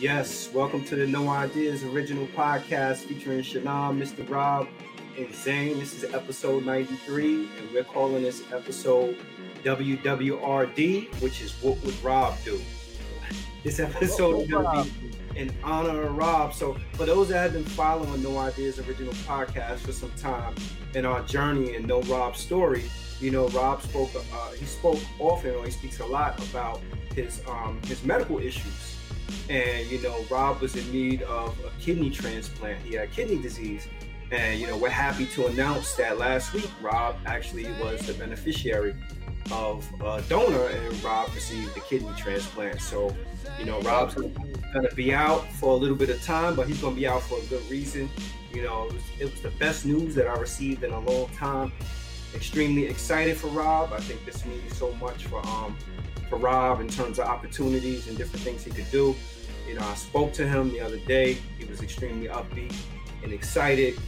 Yes, welcome to the No Ideas original podcast featuring Shanam, Mr. Rob, and Zane. This is episode 93, and we're calling this episode WWRD, which is What Would Rob Do? This episode is going to be in honor of Rob. So, for those that have been following No Ideas original podcast for some time in our journey and know Rob's story, you know, Rob spoke. Uh, he spoke often, or he speaks a lot about his um, his medical issues. And you know, Rob was in need of a kidney transplant. He had kidney disease, and you know, we're happy to announce that last week Rob actually was the beneficiary of a donor, and Rob received the kidney transplant. So, you know, Rob's to be out for a little bit of time, but he's to be out for a good reason. You know, it was, it was the best news that I received in a long time. Extremely excited for Rob. I think this means so much for um for Rob in terms of opportunities and different things he could do. You know, I spoke to him the other day. He was extremely upbeat and excited.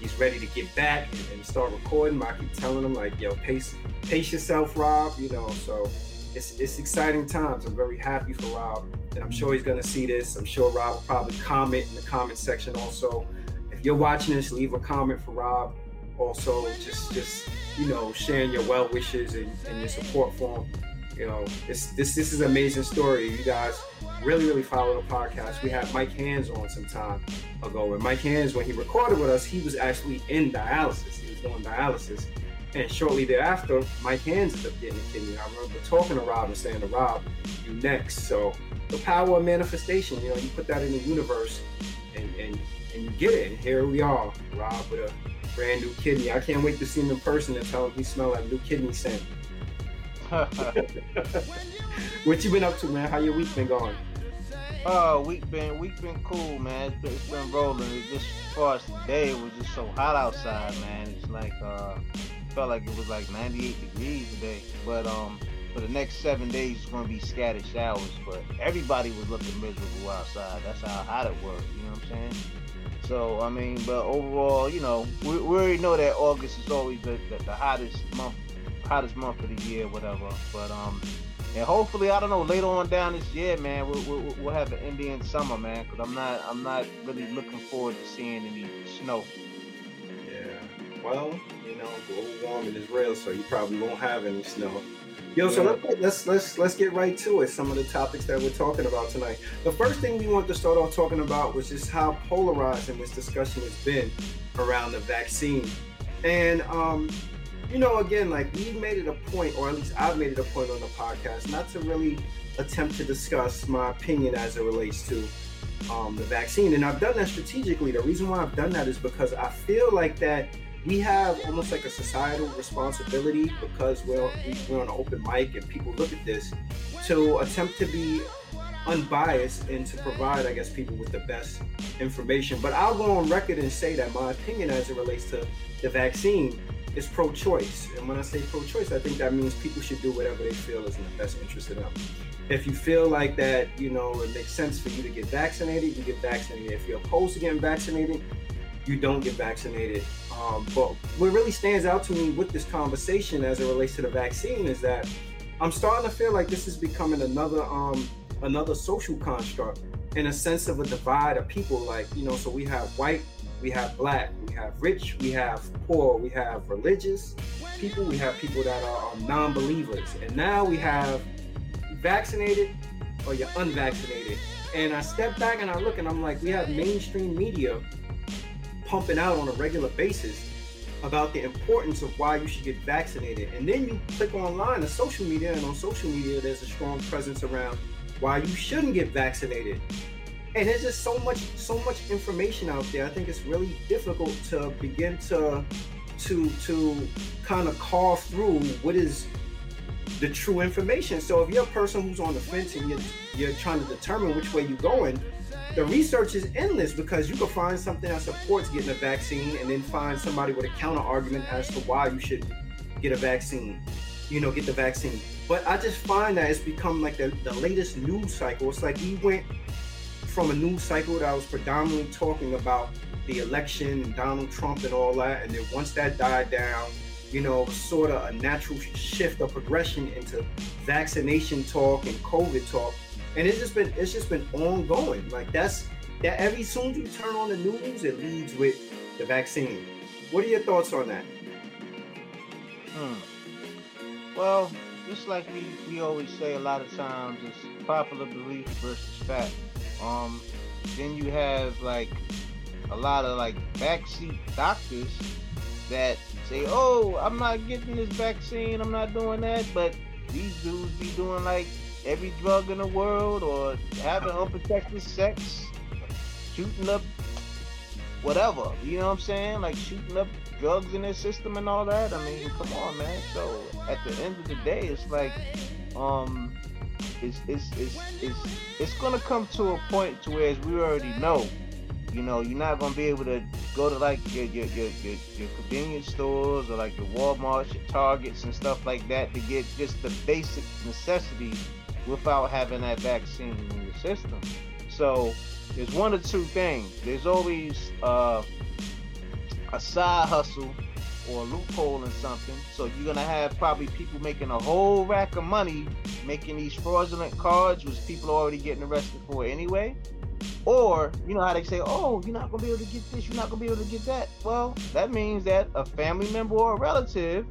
He's ready to get back and, start recording. I keep telling him like, yo, pace pace yourself, Rob. You know, so it's it's exciting times. I'm very happy for Rob, and I'm sure he's gonna see this. I'm sure Rob will probably comment in the comment section also. If you're watching this, leave a comment for Rob. Also, just just you know, sharing your well wishes and, and your support for him. You know, this this this is an amazing story. You guys really really follow the podcast. We had Mike Hands on some time ago, and Mike Hands when he recorded with us, he was actually in dialysis. He was doing dialysis and shortly thereafter, Mike Hands ended up getting a kidney. I remember talking to Rob and saying to Rob, you next. So the power of manifestation, you know, you put that in the universe and, and, and you get it. And here we are, Rob with a brand new kidney. I can't wait to see him in person and tell him he smell like new kidney scent. what you been up to, man? How your week been going? Oh, week been week been cool, man. It's been, it's been rolling. It just as far as today, it was just so hot outside, man. It's like uh felt like it was like 98 degrees today. But um, for the next seven days, it's going to be scattered showers. But everybody was looking miserable outside. That's how hot it was. You know what I'm saying? So I mean, but overall, you know, we, we already know that August is always the, the, the hottest month, hottest month of the year, whatever. But um, and hopefully, I don't know, later on down this year, man, we'll, we'll, we'll have an Indian summer, man, because I'm not I'm not really looking forward to seeing any snow. Yeah. Well, you know, global warming is real, so you probably won't have any snow. Yo, so let's, let's let's let's get right to it. Some of the topics that we're talking about tonight. The first thing we want to start off talking about was just how polarizing this discussion has been around the vaccine, and um, you know, again, like we made it a point, or at least I've made it a point on the podcast, not to really attempt to discuss my opinion as it relates to um, the vaccine, and I've done that strategically. The reason why I've done that is because I feel like that we have almost like a societal responsibility because we're, we're on an open mic and people look at this to attempt to be unbiased and to provide, I guess, people with the best information. But I'll go on record and say that my opinion as it relates to the vaccine is pro-choice. And when I say pro-choice, I think that means people should do whatever they feel is in the best interest of them. If you feel like that, you know, it makes sense for you to get vaccinated, you get vaccinated. If you're opposed to getting vaccinated, you don't get vaccinated. Um, but what really stands out to me with this conversation as it relates to the vaccine is that I'm starting to feel like this is becoming another um, another social construct in a sense of a divide of people. Like you know, so we have white, we have black, we have rich, we have poor, we have religious people, we have people that are um, non-believers, and now we have vaccinated or you're unvaccinated. And I step back and I look and I'm like, we have mainstream media pumping out on a regular basis about the importance of why you should get vaccinated. And then you click online to social media, and on social media, there's a strong presence around why you shouldn't get vaccinated. And there's just so much, so much information out there. I think it's really difficult to begin to, to, to kind of carve through what is the true information. So if you're a person who's on the fence and you're, you're trying to determine which way you're going, the research is endless because you can find something that supports getting a vaccine and then find somebody with a counter argument as to why you should get a vaccine, you know, get the vaccine. But I just find that it's become like the, the latest news cycle. It's like we went from a news cycle that was predominantly talking about the election and Donald Trump and all that. And then once that died down, you know, sort of a natural shift or progression into vaccination talk and COVID talk and it's just been it's just been ongoing. Like that's that every soon you turn on the news, it leads with the vaccine. What are your thoughts on that? Hmm. Well, just like we, we always say a lot of times, it's popular belief versus fact. Um, then you have like a lot of like backseat doctors that say, "Oh, I'm not getting this vaccine. I'm not doing that," but these dudes be doing like every drug in the world or having unprotected sex, shooting up whatever. You know what I'm saying? Like shooting up drugs in their system and all that. I mean, come on, man. So at the end of the day, it's like, um, it's it's it's it's it's gonna come to a point to where as we already know, you know, you're not gonna be able to go to like your your your your, your convenience stores or like your WalMarts, your Targets and stuff like that to get just the basic necessities without having that vaccine in your system. So there's one or two things. There's always uh, a side hustle or a loophole in something. So you're gonna have probably people making a whole rack of money making these fraudulent cards, which people are already getting arrested for anyway. Or you know how they say, "Oh, you're not gonna be able to get this, you're not gonna be able to get that." Well, that means that a family member or a relative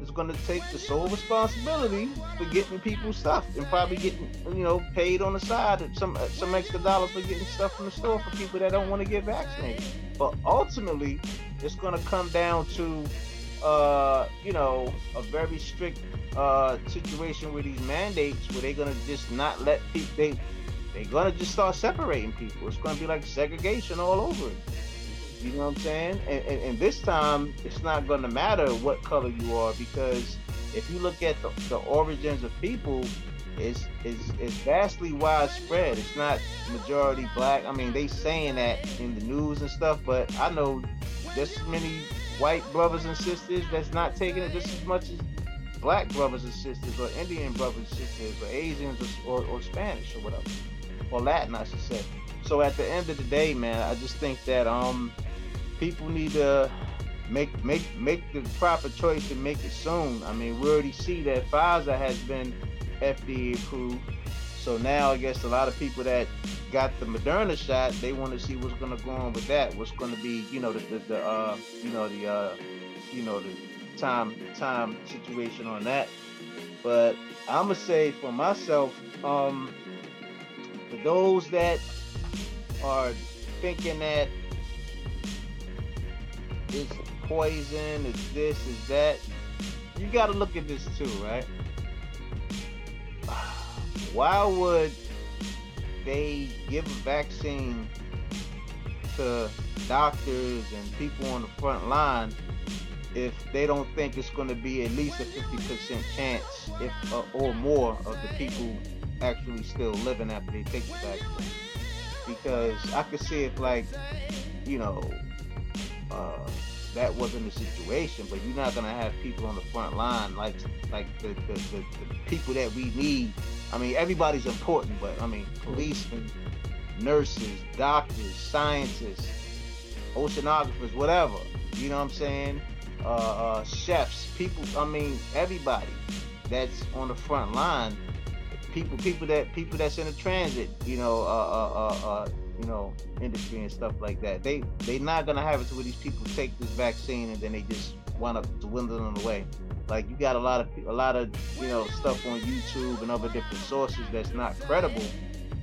is going to take the sole responsibility for getting people stuff and probably getting you know paid on the side some some extra dollars for getting stuff from the store for people that don't want to get vaccinated. But ultimately, it's going to come down to uh, you know a very strict uh, situation with these mandates where they're going to just not let people they they're going to just start separating people. It's going to be like segregation all over it. You know what I'm saying? And, and, and this time, it's not going to matter what color you are because if you look at the, the origins of people, it's, it's, it's vastly widespread. It's not majority black. I mean, they saying that in the news and stuff, but I know as many white brothers and sisters that's not taking it just as much as black brothers and sisters or Indian brothers and sisters or Asians or, or, or Spanish or whatever or Latin, I should say. So at the end of the day, man, I just think that um people need to make make make the proper choice and make it soon. I mean, we already see that Pfizer has been FDA approved. So now I guess a lot of people that got the Moderna shot, they want to see what's going to go on with that. What's going to be, you know, the, the, the uh, you know, the, uh, you know, the time time situation on that. But I'm gonna say for myself, um, for those that are thinking that it's poison, it's this, it's that. You got to look at this too, right? Why would they give a vaccine to doctors and people on the front line if they don't think it's going to be at least a 50% chance if uh, or more of the people actually still living after they take the vaccine because i could see it like you know uh, that wasn't the situation, but you're not gonna have people on the front line like like the, the, the, the people that we need. I mean, everybody's important, but I mean, policemen, nurses, doctors, scientists, oceanographers, whatever. You know what I'm saying? Uh, uh, chefs, people. I mean, everybody that's on the front line. People, people that people that's in the transit. You know, uh, uh, uh, uh you know, industry and stuff like that. They they're not gonna have it to where these people take this vaccine and then they just wind up dwindling away. Like you got a lot of a lot of you know stuff on YouTube and other different sources that's not credible,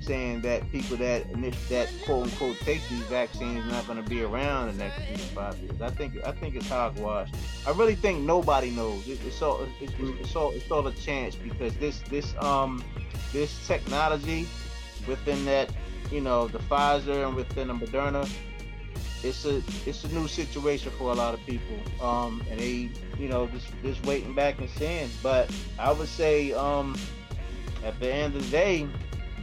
saying that people that that quote unquote take these vaccines not going to be around in the next three to five years. I think I think it's hogwash. I really think nobody knows. It, it's all it's, it's all it's all a chance because this this um this technology within that you know, the Pfizer and within the Moderna, it's a it's a new situation for a lot of people. Um, and they, you know, just just waiting back and seeing. But I would say, um, at the end of the day,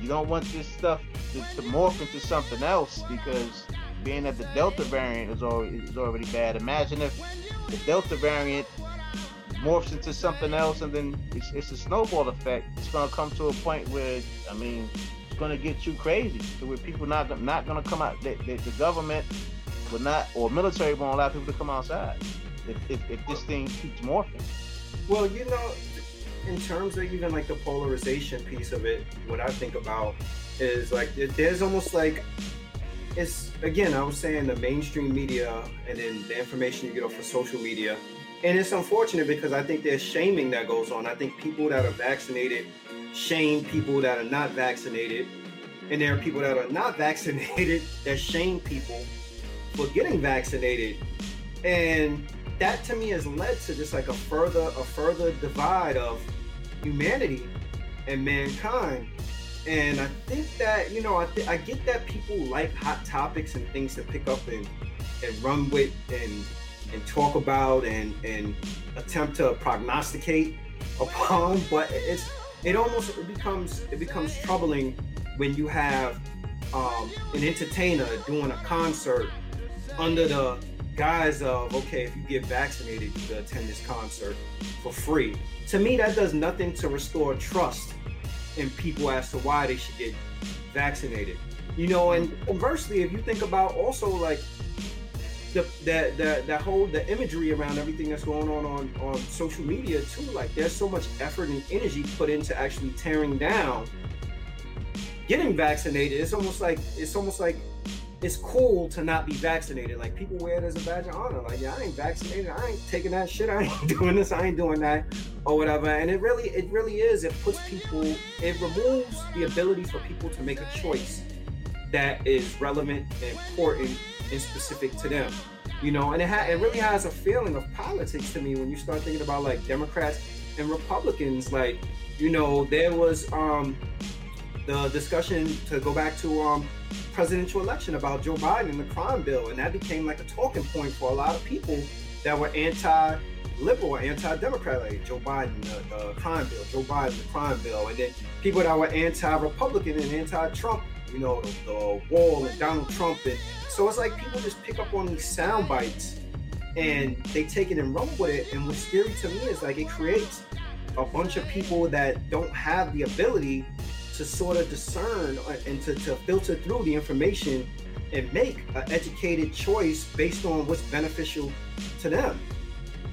you don't want this stuff to, to morph into something else because being that the Delta variant is already is already bad. Imagine if the Delta variant morphs into something else and then it's, it's a snowball effect. It's gonna come to a point where I mean going to get you crazy. So where people not not going to come out, the, government will not, or military won't allow people to come outside if, if, if this thing keeps morphing. Well, you know, in terms of even like the polarization piece of it, what I think about is like there's almost like it's again I was saying the mainstream media and then the information you get off of social media, and it's unfortunate because I think there's shaming that goes on. I think people that are vaccinated shame people that are not vaccinated, and there are people that are not vaccinated that shame people for getting vaccinated, and that to me has led to just like a further a further divide of humanity and mankind. And I think that you know I, th- I get that people like hot topics and things to pick up and and run with and and talk about and and attempt to prognosticate upon, but it's it almost it becomes it becomes troubling when you have um, an entertainer doing a concert under the guise of okay if you get vaccinated you can attend this concert for free to me that does nothing to restore trust in people as to why they should get vaccinated. You know, and conversely, if you think about also like the that that that whole the imagery around everything that's going on on on social media too, like there's so much effort and energy put into actually tearing down getting vaccinated. It's almost like it's almost like it's cool to not be vaccinated. Like people wear it as a badge of honor. Like, yeah, I ain't vaccinated. I ain't taking that shit. I ain't doing this. I ain't doing that, or whatever. And it really, it really is. It puts people. It removes the ability for people to make a choice that is relevant and important and specific to them. You know, and it ha- it really has a feeling of politics to me when you start thinking about like Democrats and Republicans. Like, you know, there was um the discussion to go back to um presidential election about Joe Biden and the crime bill, and that became like a talking point for a lot of people that were anti-liberal, anti-democrat, like Joe Biden, the, the crime bill, Joe Biden, the crime bill, and then people that were anti-Republican and anti-Trump, you know, the, the wall and Donald Trump, and so it's like people just pick up on these sound bites and they take it and run with it. And what's scary to me is like it creates a bunch of people that don't have the ability to sort of discern and to, to filter through the information and make an educated choice based on what's beneficial to them.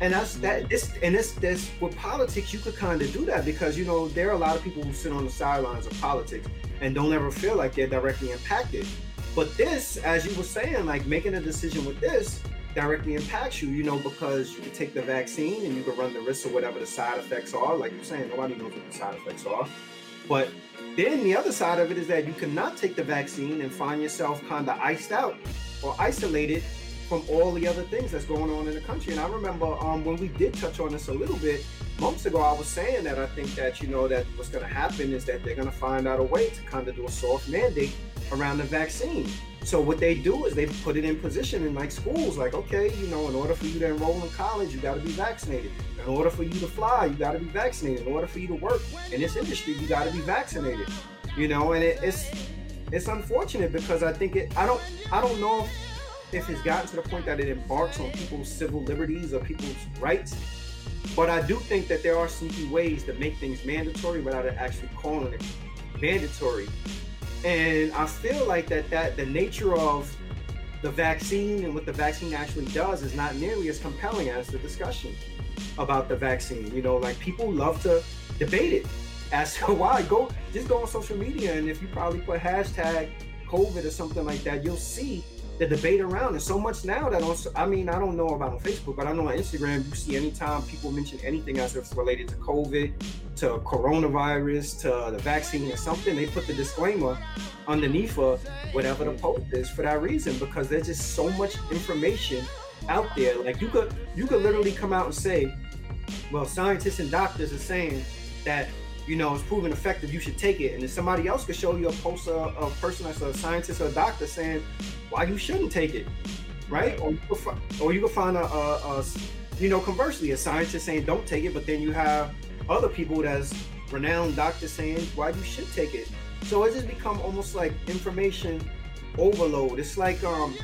And that's that mm-hmm. this and this this with politics you could kind of do that because you know there are a lot of people who sit on the sidelines of politics and don't ever feel like they're directly impacted. But this, as you were saying, like making a decision with this directly impacts you, you know, because you can take the vaccine and you can run the risk of whatever the side effects are. Like you're saying, nobody knows what the side effects are. But then the other side of it is that you cannot take the vaccine and find yourself kind of iced out or isolated from all the other things that's going on in the country. And I remember um, when we did touch on this a little bit months ago, I was saying that I think that, you know, that what's going to happen is that they're going to find out a way to kind of do a soft mandate around the vaccine. So what they do is they put it in position in like schools, like, okay, you know, in order for you to enroll in college, you got to be vaccinated. In order for you to fly, you got to be vaccinated. In order for you to work in this industry, you got to be vaccinated. You know, and it, it's it's unfortunate because I think it. I don't I don't know if it's gotten to the point that it embarks on people's civil liberties or people's rights. But I do think that there are sneaky ways to make things mandatory without it actually calling it mandatory and I feel like that that the nature of the vaccine and what the vaccine actually does is not nearly as compelling as the discussion about the vaccine. You know, like people love to debate it as to why. Go just go on social media and if you probably put hashtag COVID or something like that, you'll see the debate around it so much now that on I mean I don't know about on Facebook, but I know on Instagram you see anytime people mention anything as it's related to COVID, to coronavirus, to the vaccine or something, they put the disclaimer underneath of whatever the post is for that reason because there's just so much information out there. Like you could you could literally come out and say, well, scientists and doctors are saying that you know, it's proven effective, you should take it. And then somebody else could show you a poster of a person that's a scientist or a doctor saying why you shouldn't take it, right? Or you could, fi- or you could find a, a, a, you know, conversely, a scientist saying don't take it, but then you have other people that's renowned doctors saying why you should take it. So it just become almost like information overload. It's like um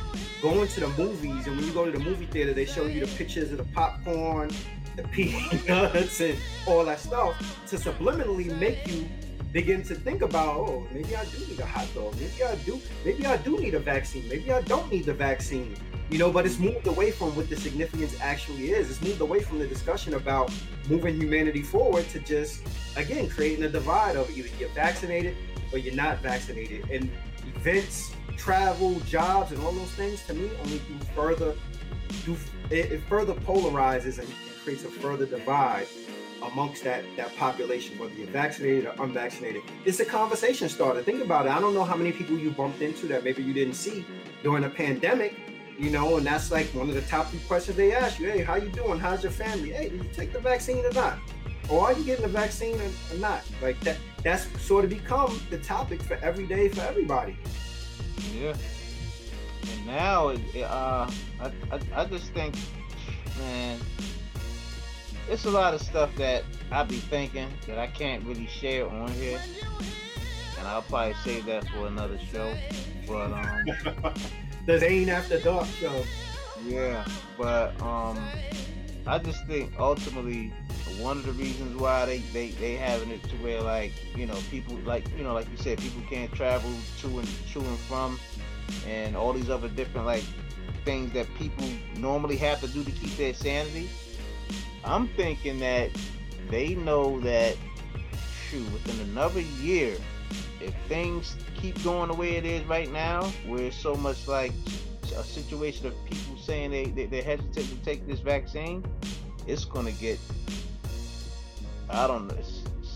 going to the movies, and when you go to the movie theater, they show you the pictures of the popcorn the peanuts and all that stuff to subliminally make you begin to think about, oh, maybe I do need a hot dog. Maybe I do. Maybe I do need a vaccine. Maybe I don't need the vaccine. You know, but it's moved away from what the significance actually is. It's moved away from the discussion about moving humanity forward to just, again, creating a divide of either you're vaccinated or you're not vaccinated. And events, travel, jobs, and all those things to me only do further do it, it further polarizes and, and creates a further divide amongst that that population, whether you're vaccinated or unvaccinated. It's a conversation starter. Think about it. I don't know how many people you bumped into that maybe you didn't see during a pandemic, you know, and that's like one of the top three questions they ask you. Hey, how you doing? How's your family? Hey, did you take the vaccine or not? Or are you getting the vaccine or, not? Like that that's sort of become the topic for every day for everybody. Yeah. And now, uh, I, I, I just think, man, it's a lot of stuff that I be thinking that I can't really share on here, and I'll probably save that for another show. But um, the Zane After Dark show. Yeah, but um, I just think ultimately one of the reasons why they they they having it to where like you know people like you know like you said people can't travel to and to and from and all these other different like things that people normally have to do to keep their sanity. I'm thinking that they know that shoot within another year, if things keep going the way it is right now, where it's so much like a situation of people saying they, they they're hesitant to take this vaccine, it's gonna get I don't know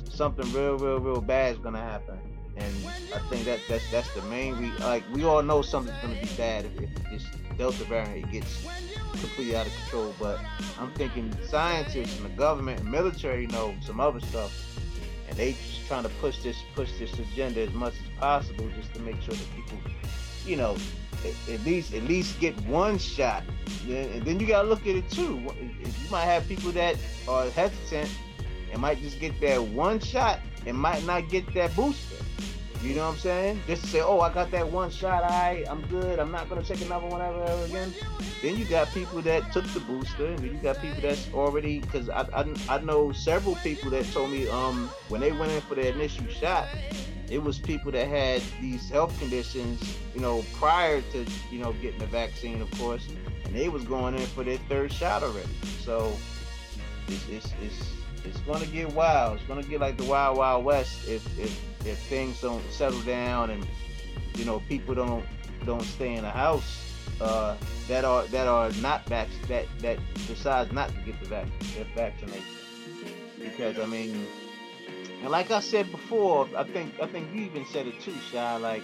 something real real real bad is gonna happen. And I think that that's that's the main like we all know something's gonna be bad if, if this Delta variant gets completely out of control. But I'm thinking scientists and the government and military know some other stuff, and they just trying to push this push this agenda as much as possible just to make sure that people, you know, at, least at least get one shot. And then you gotta look at it too. You might have people that are hesitant and might just get that one shot and might not get that booster. You know what I'm saying? Just to say, oh, I got that one shot, I, right, I'm good. I'm not gonna take another one ever, ever again. Then you got people that took the booster, and you got people that's already. Because I, I, I know several people that told me um when they went in for their initial shot, it was people that had these health conditions, you know, prior to you know getting the vaccine, of course, and they was going in for their third shot already. So it's it's it's, it's gonna get wild. It's gonna get like the wild wild west if if if things don't settle down and you know people don't don't stay in the house uh, that are that are not vac that that decides not to get the vac get vaccination. Because I mean and like I said before I think I think you even said it too Shy like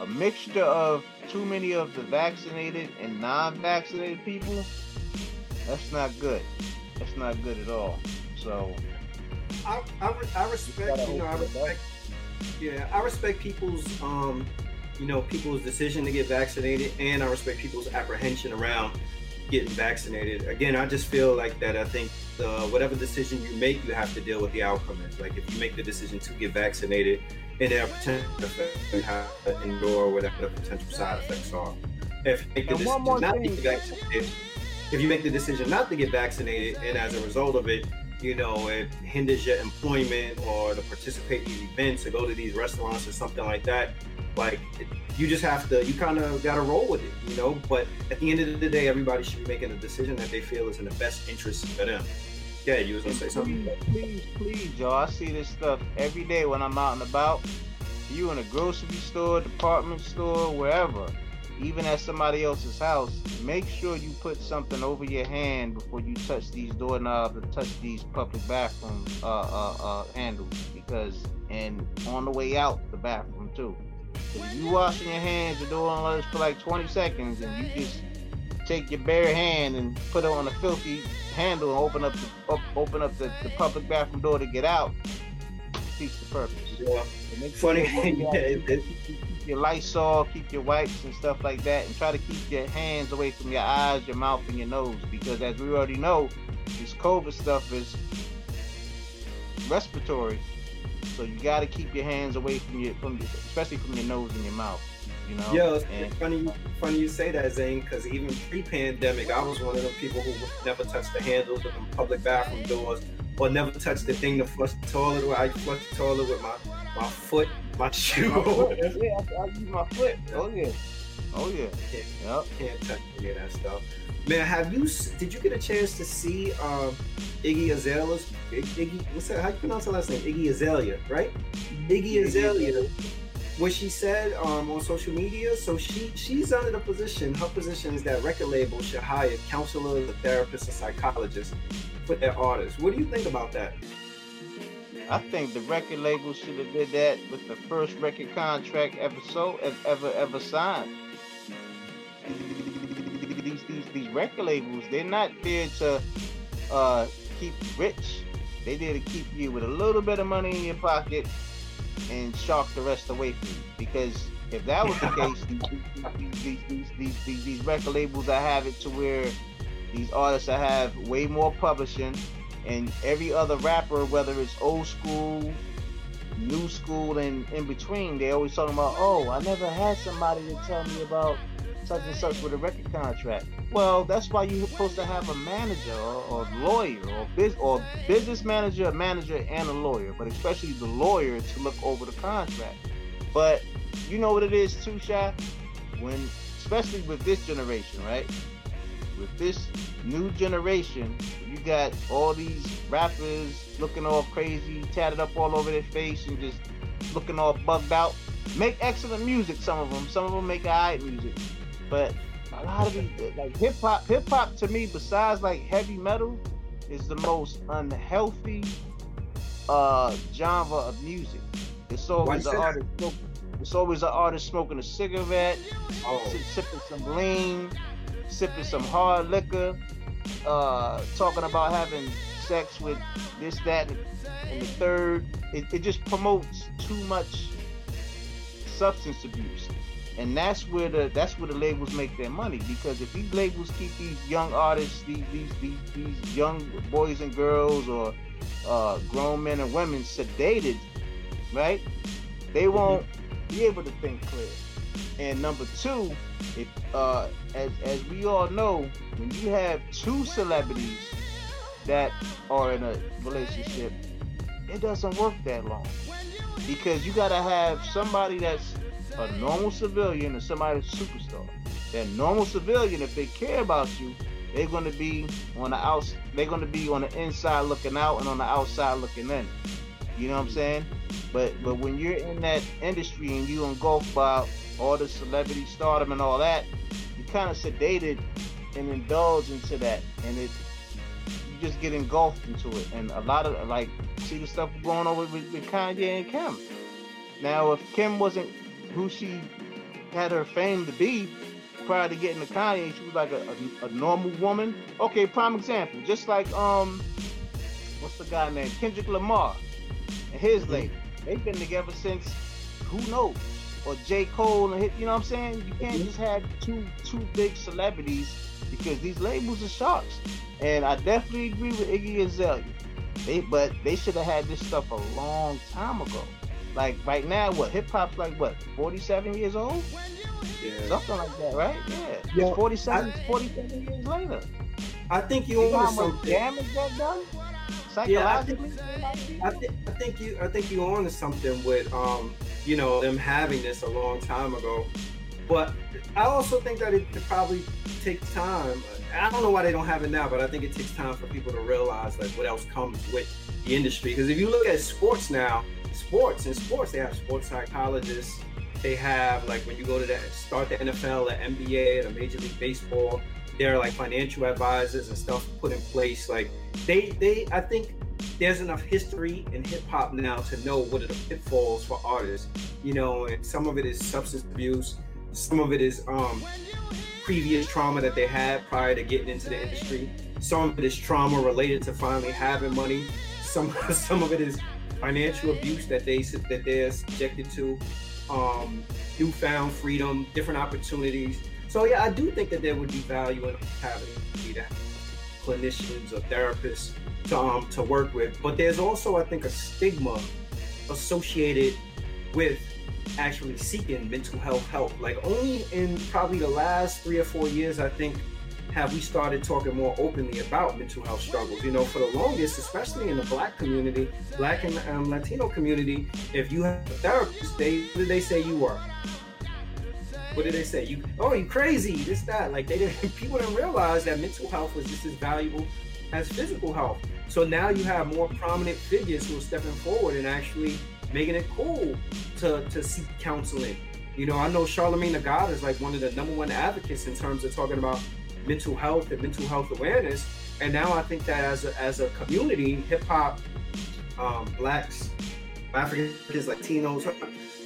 a mixture of too many of the vaccinated and non-vaccinated people that's not good. That's not good at all. So I, I, I respect you know I respect yeah, I respect people's um, you know, people's decision to get vaccinated, and I respect people's apprehension around getting vaccinated. Again, I just feel like that. I think the, whatever decision you make, you have to deal with the outcome. Is like if you make the decision to get vaccinated, and there are potential effects, you have to endure whatever the potential side effects are. If you make the decision not to get vaccinated, if you make the decision not to get vaccinated, and as a result of it, you know, it hinders your employment or to participate in events or go to these restaurants or something like that, like you just have to, you kind of got to roll with it, you know. But at the end of the day, everybody should be making a decision that they feel is in the best interest for them. Yeah, you was gonna say something. Please, please, y'all. I see this stuff every day when I'm out and about. You in a grocery store, department store, wherever even at somebody else's house, make sure you put something over your hand before you touch these doorknobs or touch these public bathroom uh, uh, uh, handles. Because and on the way out the bathroom too. If you washing your hands and doing all this for like 20 seconds, and you just take your bare hand and put it on a filthy handle and open up the up, open up the, the public bathroom door to get out, defeats the purpose. Yeah. Funny. yeah, your Lysol, keep your wipes and stuff like that, and try to keep your hands away from your eyes, your mouth, and your nose. Because as we already know, this COVID stuff is respiratory, so you got to keep your hands away from your, from your, especially from your nose and your mouth. You know. Yo, it's and, funny, funny you say that, Zane, because even pre-pandemic, I was one of the people who never touched the handles of the public bathroom doors, or never touched the thing to flush the toilet. Where I flush the toilet with my my foot, my shoe. My foot. yeah, I, I, use my foot. Oh yeah. Oh yeah. Can't, Yep. can't touch any of that stuff. Man, have you? Did you get a chance to see um, Iggy Azalea's Iggy? What's that? How you pronounce her last name? Iggy Azalea, right? Iggy Azalea. What she said um, on social media. So she she's under the position. Her position is that record labels should hire counselors, therapists, and psychologists for their artists. What do you think about that? I think the record label should have did that with the first record contract ever so ever ever signed. These these these record labels, they're not there to uh, keep you rich. They there to keep you with a little bit of money in your pocket and shark the rest away from you. Because if that was the case, these, these, these, these, these, these, these record labels that have it to where these artists that have way more publishing and every other rapper, whether it's old school, new school, and in between, they always talking about, oh, I never had somebody to tell me about such and such with a record contract. Well, that's why you're supposed to have a manager or, or lawyer or biz or business manager, a manager, and a lawyer, but especially the lawyer to look over the contract. But you know what it is too, Shy? When especially with this generation, right? With this new generation, you got all these rappers looking all crazy, tatted up all over their face, and just looking all bugged out. Make excellent music, some of them. Some of them make alright music, but a lot of these, like hip hop, hip hop to me, besides like heavy metal, is the most unhealthy uh genre of music. It's always an you say that? artist. smoking- It's always an artist smoking a cigarette, Oh, sipping some lean, sipping some hard liquor, uh, talking about having sex with this, that, and, the third. It, it just promotes too much substance abuse, and that's where the that's where the labels make their money. Because if these labels keep these young artists, these these these, these young boys and girls, or uh, grown men and women sedated, right? They won't be able to think clear. And number two, if uh, as as we all know, when you have two celebrities that are in a relationship, it doesn't work that long because you gotta have somebody that's a normal civilian and somebody that's a superstar. That normal civilian, if they care about you, they're gonna be on the outs. They're gonna be on the inside looking out and on the outside looking in. You know what I'm saying? But but when you're in that industry and you engulfed by all the celebrity stardom and all that, you kind of sedated and indulge into that, and it you just get engulfed into it. And a lot of like see the stuff going on with, with, Kanye and Kim. Now, if Kim wasn't who she had her fame to be prior to getting to Kanye, she was like a, a, a normal woman. Okay, prime example, just like um, what's the guy named Kendrick Lamar and his lady. They've been together since who knows? Or J. Cole and hit, you know what I'm saying? You can't mm-hmm. just have two two big celebrities because these labels are sharks. And I definitely agree with Iggy Azalea. They but they should have had this stuff a long time ago. Like right now, what hip hop's like what, 47 years old? yeah. Something like that, right? Yeah. It's 47, it's 47 years later. I think You you know how much something. damage that done? Yeah, I think- I, I think you I think you on to something with um you know them having this a long time ago, but I also think that it, it probably takes time. I don't know why they don't have it now, but I think it takes time for people to realize like what else comes with the industry. Because if you look at sports now, sports in sports they have sports psychologists. They have like when you go to that start the NFL, the NBA, the Major League Baseball, there are like financial advisors and stuff put in place. Like they they I think there's enough history in hip hop now to know what are the pitfalls for artists. You know, and some of it is substance abuse, some of it is um previous trauma that they had prior to getting into the industry. Some of it is trauma related to finally having money. Some some of it is financial abuse that they that they're subjected to. Um, newfound freedom, different opportunities. So yeah, I do think that there would be value in having either clinicians or therapists to um, to work with. But there's also, I think, a stigma associated with actually seeking mental health help. Like only in probably the last three or four years, I think, have we started talking more openly about mental health struggles. You know, for the longest, especially in the Black community, Black and um, Latino community, if you have a therapist, they they say you were? What did they say? You oh you crazy, this, that. Like they didn't people didn't realize that mental health was just as valuable as physical health. So now you have more prominent figures who are stepping forward and actually making it cool to, to seek counseling. You know, I know Charlemagne the God is like one of the number one advocates in terms of talking about mental health and mental health awareness. And now I think that as a, as a community, hip hop, um, blacks, Africans, Latinos,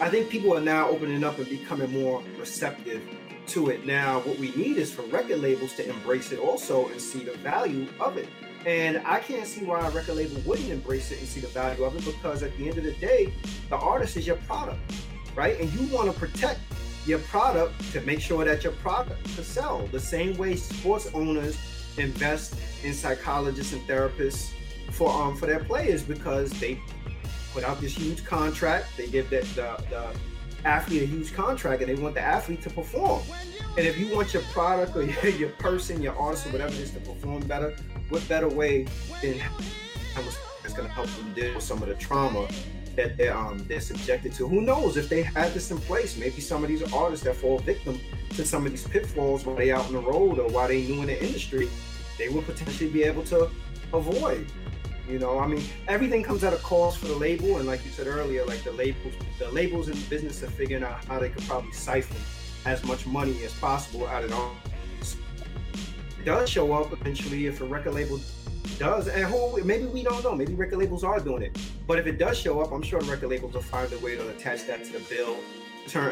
I think people are now opening up and becoming more receptive to it. Now, what we need is for record labels to embrace it also and see the value of it. And I can't see why a record label wouldn't embrace it and see the value of it because at the end of the day, the artist is your product, right? And you want to protect your product to make sure that your product can sell. The same way sports owners invest in psychologists and therapists for um for their players because they put out this huge contract. They give the, the, the athlete a huge contract and they want the athlete to perform. And if you want your product or your, your person, your artist, or whatever it is to perform better, what better way than that's going to help them deal with some of the trauma that they're um, they're subjected to. Who knows if they had this in place? Maybe some of these artists that fall victim to some of these pitfalls while they out on the road or while they new in the industry, they will potentially be able to avoid. You know, I mean, everything comes at a cost for the label, and like you said earlier, like the labels, the labels in the business are figuring out how they could probably siphon as much money as possible out of it. It does show up eventually if a record label does, and who maybe we don't know, maybe record labels are doing it. But if it does show up, I'm sure record labels will find a way to attach that to the bill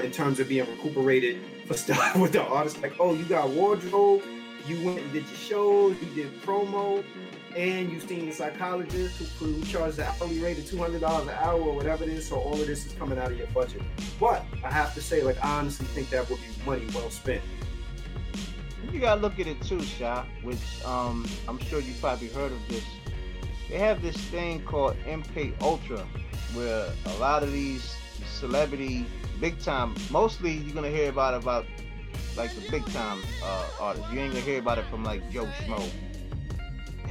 in terms of being recuperated for stuff with the artist. Like, oh, you got wardrobe, you went and did your shows, you did promo, and you've seen the psychologist who, who charges the hourly rate of two hundred dollars an hour or whatever it is. So all of this is coming out of your budget. But I have to say, like, I honestly think that would be money well spent. You gotta look at it too, Sha, which um, I'm sure you probably heard of this. They have this thing called MK Ultra, where a lot of these celebrity, big time, mostly you're gonna hear about about like the big time uh, artists. You ain't gonna hear about it from like Joe Schmo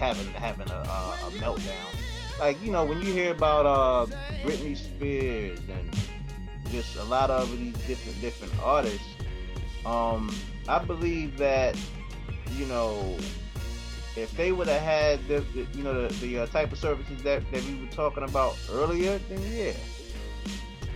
having having a, a, a meltdown. Like you know when you hear about uh, Britney Spears and just a lot of these different different artists, um, I believe that you know if they would have had the, the, you know the, the uh, type of services that, that we were talking about earlier, then yeah,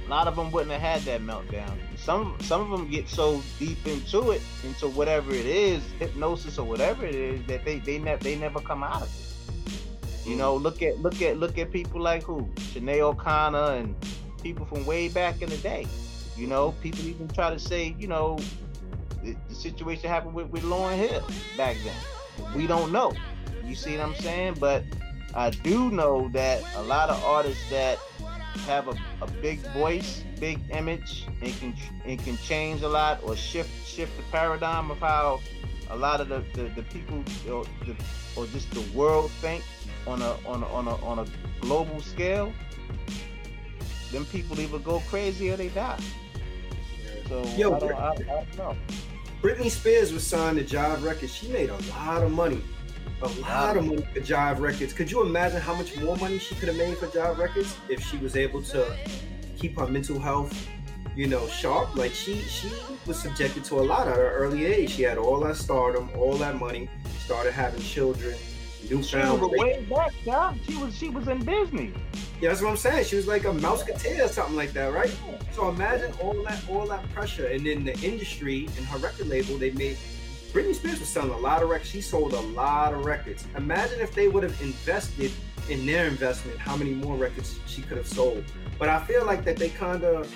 a lot of them wouldn't have had that meltdown. Some some of them get so deep into it, into whatever it is, hypnosis or whatever it is, that they they never they never come out of it. You mm. know, look at look at look at people like who Sinead O'Connor and people from way back in the day. You know, people even try to say, you know, the, the situation happened with, with Lauryn Hill back then. We don't know. You see what I'm saying? But I do know that a lot of artists that have a, a big voice, big image, and can and can change a lot or shift shift the paradigm of how a lot of the, the, the people or, the, or just the world think on a on a, on a on a global scale. Them people either go crazy or they die. So Yo, I, don't, I, I don't know. Britney Spears was signed to Jive Records. She made a lot of money a lot of money for Jive Records. Could you imagine how much more money she could have made for Jive Records if she was able to keep her mental health, you know, sharp? Like she she was subjected to a lot at her early age. She had all that stardom, all that money, started having children, newfound. She was way back, yeah. She was she was in Disney. Yeah, that's what I'm saying. She was like a musketeer or something like that, right? So imagine all that all that pressure, and then the industry and her record label, they made Britney Spears was selling a lot of records. She sold a lot of records. Imagine if they would have invested in their investment, how many more records she could have sold. But I feel like that they kind of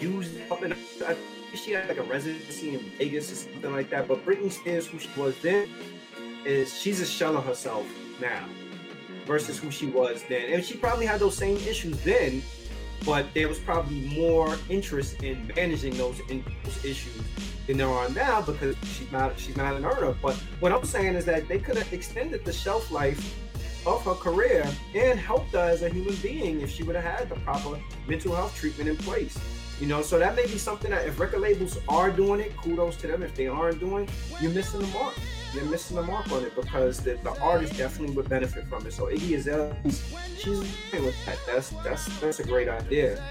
used up. I she had like a residency in Vegas or something like that. But Britney Spears, who she was then, is she's a shell of herself now versus who she was then. And she probably had those same issues then, but there was probably more interest in managing those, in, those issues than there are now because she's not she's not an earner. But what I'm saying is that they could have extended the shelf life of her career and helped her as a human being if she would have had the proper mental health treatment in place. You know, so that may be something that if record labels are doing it, kudos to them. If they aren't doing, you're missing the mark. You're missing the mark on it because the, the artist definitely would benefit from it. So Iggy Azalea, she's with that. That's that's that's a great idea.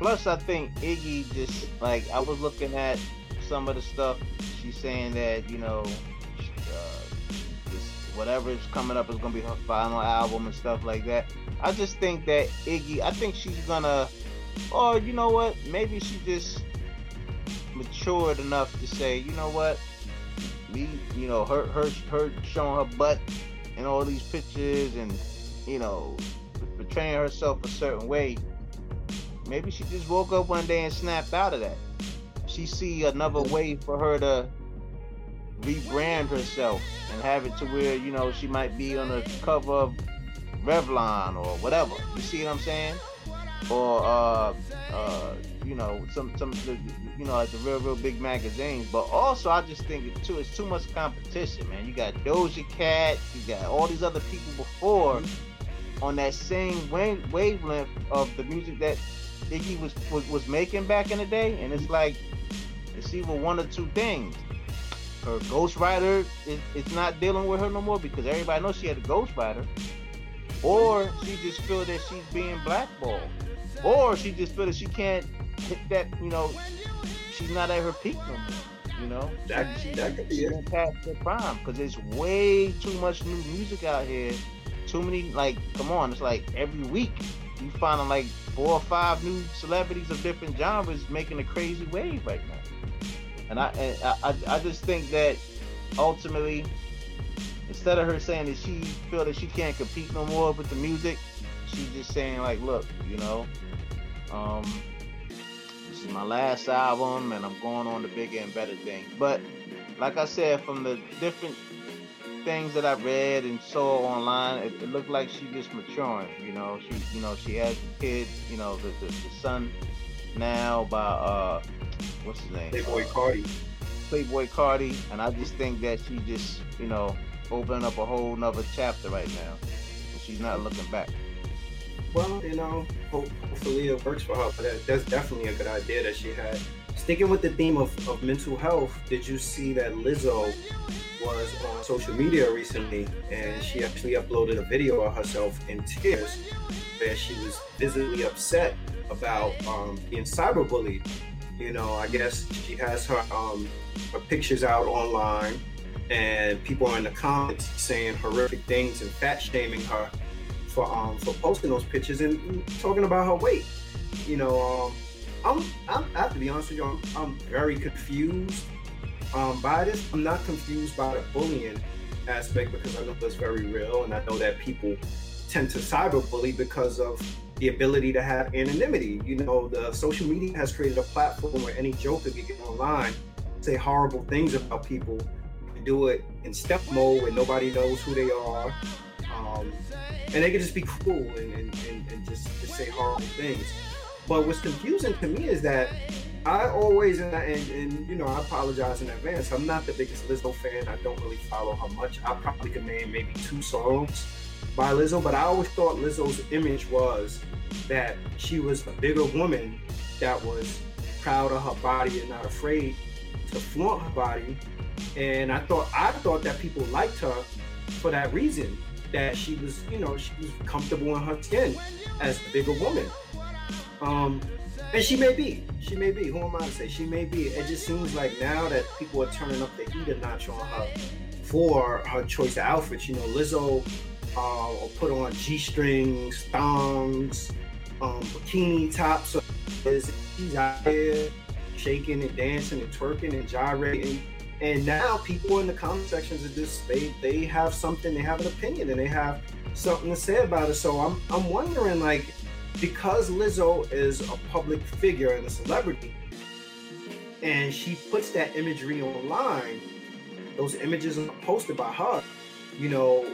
Plus, I think Iggy just like I was looking at some of the stuff she's saying that you know, uh, this, whatever is coming up is gonna be her final album and stuff like that. I just think that Iggy, I think she's gonna, or you know what, maybe she just matured enough to say, you know what, me, you know, her her her showing her butt and all these pictures and you know portraying herself a certain way. Maybe she just woke up one day and snapped out of that. She see another way for her to rebrand herself and have it to where you know she might be on the cover of Revlon or whatever. You see what I'm saying? Or uh, uh, you know, some some you know, like the real real big magazines. But also, I just think it too it's too much competition, man. You got Doja Cat, you got all these other people before on that same wavelength of the music that Iggy was, was was making back in the day, and it's like it's either one or two things. Her ghostwriter is, is not dealing with her no more because everybody knows she had a ghostwriter or she just feel that she's being blackballed, or she just feel that she can't hit that, you know, she's not at her peak no more. You know, that, she, that could be it. past the prime because there's way too much new music out here. Too many, like, come on, it's like every week you find like four or five new celebrities of different genres making a crazy wave right now. And I, and I, I just think that ultimately instead of her saying that she feel that she can't compete no more with the music, she's just saying like, look, you know, um, this is my last album and I'm going on to bigger and better things. But like I said, from the different things that I read and saw online, it, it looked like she just maturing. You know, she you know she has a kid. You know, the the, the son now by uh what's his name? Playboi Carti. Playboi Carti, and I just think that she just you know opening up a whole nother chapter right now. She's not looking back. Well, you know, hopefully it works for her. But that, that's definitely a good idea that she had. Sticking with the theme of, of mental health, did you see that Lizzo was on social media recently and she actually uploaded a video of herself in tears where she was visibly upset about um, being cyberbullied. You know, I guess she has her um, her pictures out online and people are in the comments saying horrific things and fat shaming her for um for posting those pictures and talking about her weight. You know, um, I'm, I'm I have to be honest with you, I'm, I'm very confused um, by this. I'm not confused by the bullying aspect because I know that's very real, and I know that people tend to cyberbully because of the ability to have anonymity. You know, the social media has created a platform where any joker can get online, say horrible things about people, and do it in step mode where nobody knows who they are. Um, and they can just be cruel and, and, and, and just, just, say horrible things. But what's confusing to me is that I always, and, and, you know, I apologize in advance. I'm not the biggest Lizzo fan. I don't really follow her much. I probably could name maybe two songs by Lizzo, but I always thought Lizzo's image was that she was a bigger woman that was proud of her body and not afraid to flaunt her body and I thought I thought that people liked her for that reason that she was you know she was comfortable in her skin as a bigger woman um and she may be she may be who am I to say? She may be. It just seems like now that people are turning up the heat a notch on her for her choice of outfits. You know Lizzo uh, will put on g-strings thongs um, bikini tops. She's out there shaking and dancing and twerking and gyrating. And now people in the comment sections of this they they have something they have an opinion and they have something to say about it. So i'm i'm wondering like because lizzo is a public figure and a celebrity and she puts that imagery online those images are posted by her you know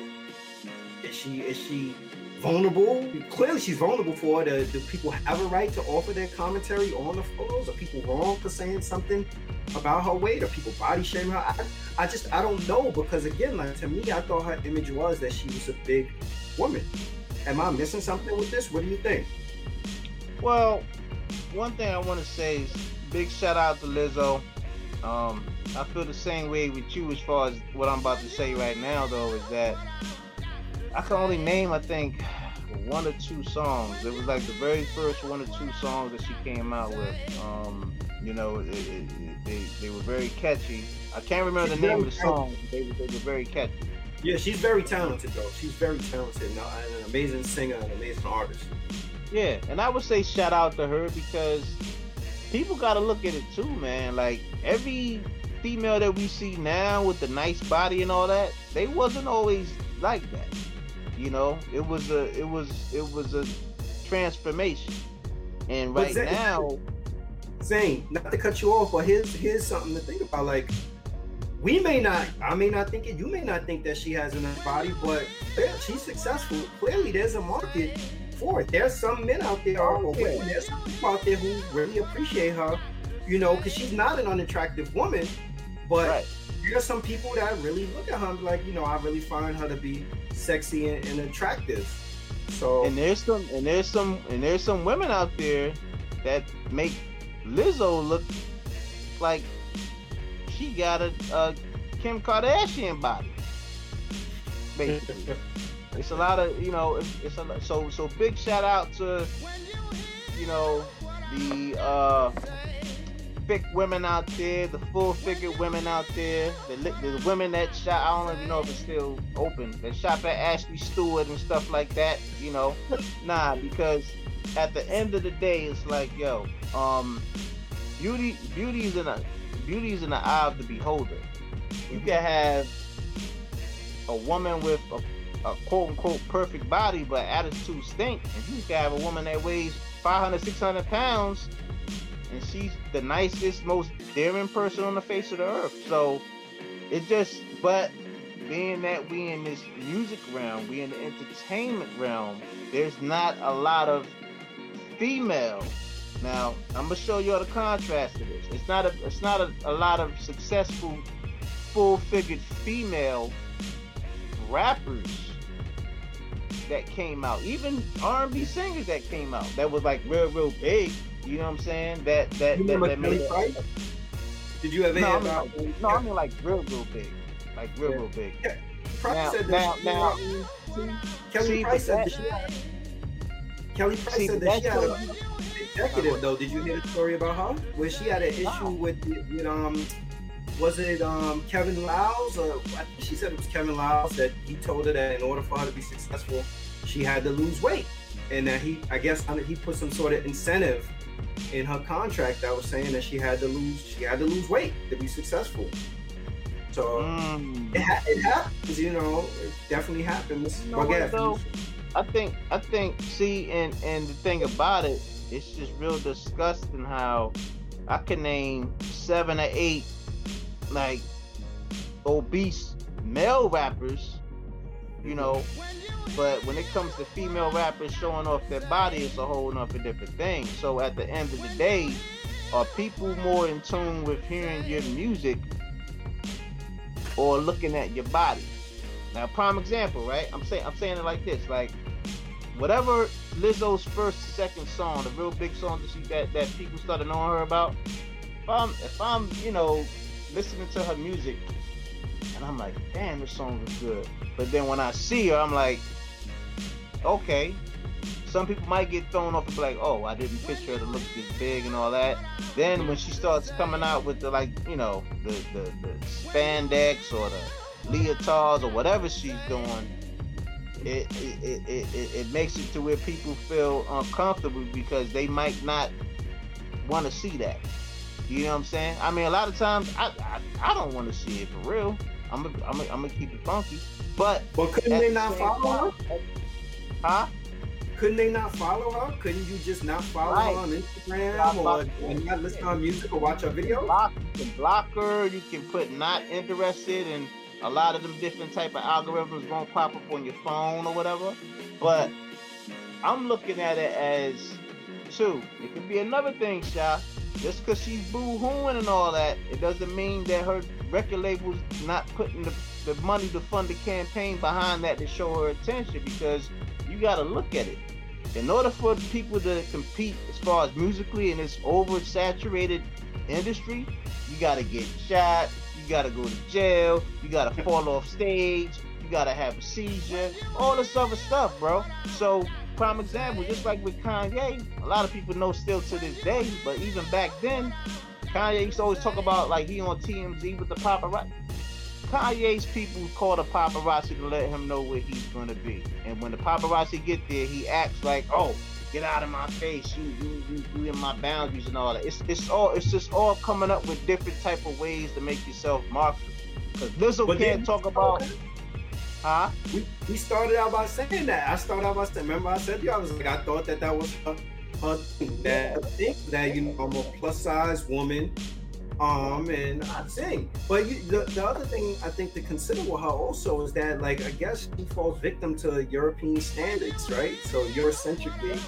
is she is she vulnerable. Clearly, she's vulnerable for it. Do people have a right to offer their commentary on the photos? Are people wrong for saying something about her weight? Are people body shaming her? I, I just I don't know because again, like to me, I thought her image was that she was a big woman. Am I missing something with this? What do you think? Well, one thing I want to say is big shout out to Lizzo. Um, I feel the same way with you as far as what I'm about to say right now, though, is that I can only name, I think, one or two songs. It was like the very first one or two songs that she came out with. Um, you know, it, it, it, they they were very catchy. I can't remember the name of the song. They, they were very catchy. Yeah, she's very talented though. She's very talented. Now, uh, an amazing singer, an amazing artist. Yeah, and I would say shout out to her because people got to look at it too, man. Like every female that we see now with the nice body and all that, they wasn't always like that. You know, it was a it was it was a transformation. And right Zane, now Zane, not to cut you off, but here's here's something to think about. Like we may not, I may not think it, you may not think that she has enough body, but she's successful. Clearly, there's a market for it. There's some men out there, or women, there's some people out there who really appreciate her, you know, because she's not an unattractive woman, but right. there's some people that really look at her and like, you know, I really find her to be sexy and, and attractive. So and there's some and there's some and there's some women out there that make Lizzo look like she got a, a Kim Kardashian body, basically. it's a lot of you know. It's, it's a so so big shout out to you know the uh thick women out there, the full figured women out there, the, the women that shop. I don't even know if it's still open. That shop at Ashley Stewart and stuff like that. You know, nah, because at the end of the day, it's like, yo, um, beauty, beauty is in a, beauty is in the eye of the beholder. You can have a woman with a, a quote unquote perfect body, but attitude stink, and you can have a woman that weighs 500, 600 pounds and she's the nicest, most daring person on the face of the earth. So it just, but being that we in this music realm, we in the entertainment realm, there's not a lot of female. Now I'm gonna show you all the contrast to this. It's not a, it's not a, a lot of successful, full-figured female rappers that came out, even R&B singers that came out that was like real, real big. You know what I'm saying? That that you that, that made Price? Did you ever no, hear about? I mean, no, I mean like real, real big, like real, yeah. real big. Yeah. now, now, now, um, Kelly Price said that, Kelly Price said that she had a executive though. Did you hear the story about her? Where she had an issue wow. with, with um was it um, Kevin Liles? Or I think she said it was Kevin Liles that he told her that in order for her to be successful, she had to lose weight, and that he, I guess, he put some sort of incentive in her contract that was saying that she had to lose she had to lose weight to be successful. So mm. it, ha- it, happens, you know, it definitely happens. You know though, I think I think see and and the thing about it, it's just real disgusting how I can name seven or eight like obese male rappers, you know, but when it comes to female rappers showing off their body, it's a whole nother different thing. So at the end of the day, are people more in tune with hearing your music or looking at your body? Now, prime example, right? I'm saying I'm saying it like this, like whatever Lizzo's first, second song, the real big song that she that, that people started knowing her about. If I'm if I'm you know listening to her music and I'm like, damn, this song is good. But then when I see her, I'm like, okay. Some people might get thrown off and be like, oh, I didn't picture her to look this big and all that. Then when she starts coming out with the like, you know, the the, the spandex or the leotards or whatever she's doing, it it, it, it, it makes it to where people feel uncomfortable because they might not want to see that. You know what I'm saying? I mean, a lot of times I I, I don't want to see it for real. I'm gonna I'm I'm gonna keep it funky, but but couldn't they not follow her? Huh? Couldn't they not follow her? Couldn't you just not follow right. her on Instagram or, not listen to her music or watch her videos? Block, you can block her. You can put not interested, and a lot of them different type of algorithms won't pop up on your phone or whatever. But I'm looking at it as two. It could be another thing, Sha. Just because she's boo-hooing and all that, it doesn't mean that her record label's not putting the, the money to fund the campaign behind that to show her attention because you got to look at it. In order for people to compete as far as musically in this oversaturated industry, you got to get shot, you got to go to jail, you got to fall off stage, you gotta have a seizure, all this other stuff, bro. So prime example, just like with Kanye, a lot of people know still to this day, but even back then, Kanye used to always talk about like he on TMZ with the paparazzi. Kanye's people call the paparazzi to let him know where he's gonna be, and when the paparazzi get there, he acts like, "Oh, get out of my face, you, you, you, you in my boundaries and all that." It's, it's all, it's just all coming up with different type of ways to make yourself marketable. Because Lizzo but can't talk about. Huh? We, we started out by saying that. I started out by saying, remember I said to you, I was like, I thought that that was her, her thing. That, think that, you know, I'm a plus size woman um and I sing. But you, the, the other thing I think to consider with her also is that like I guess she falls victim to European standards, right? So Eurocentrically,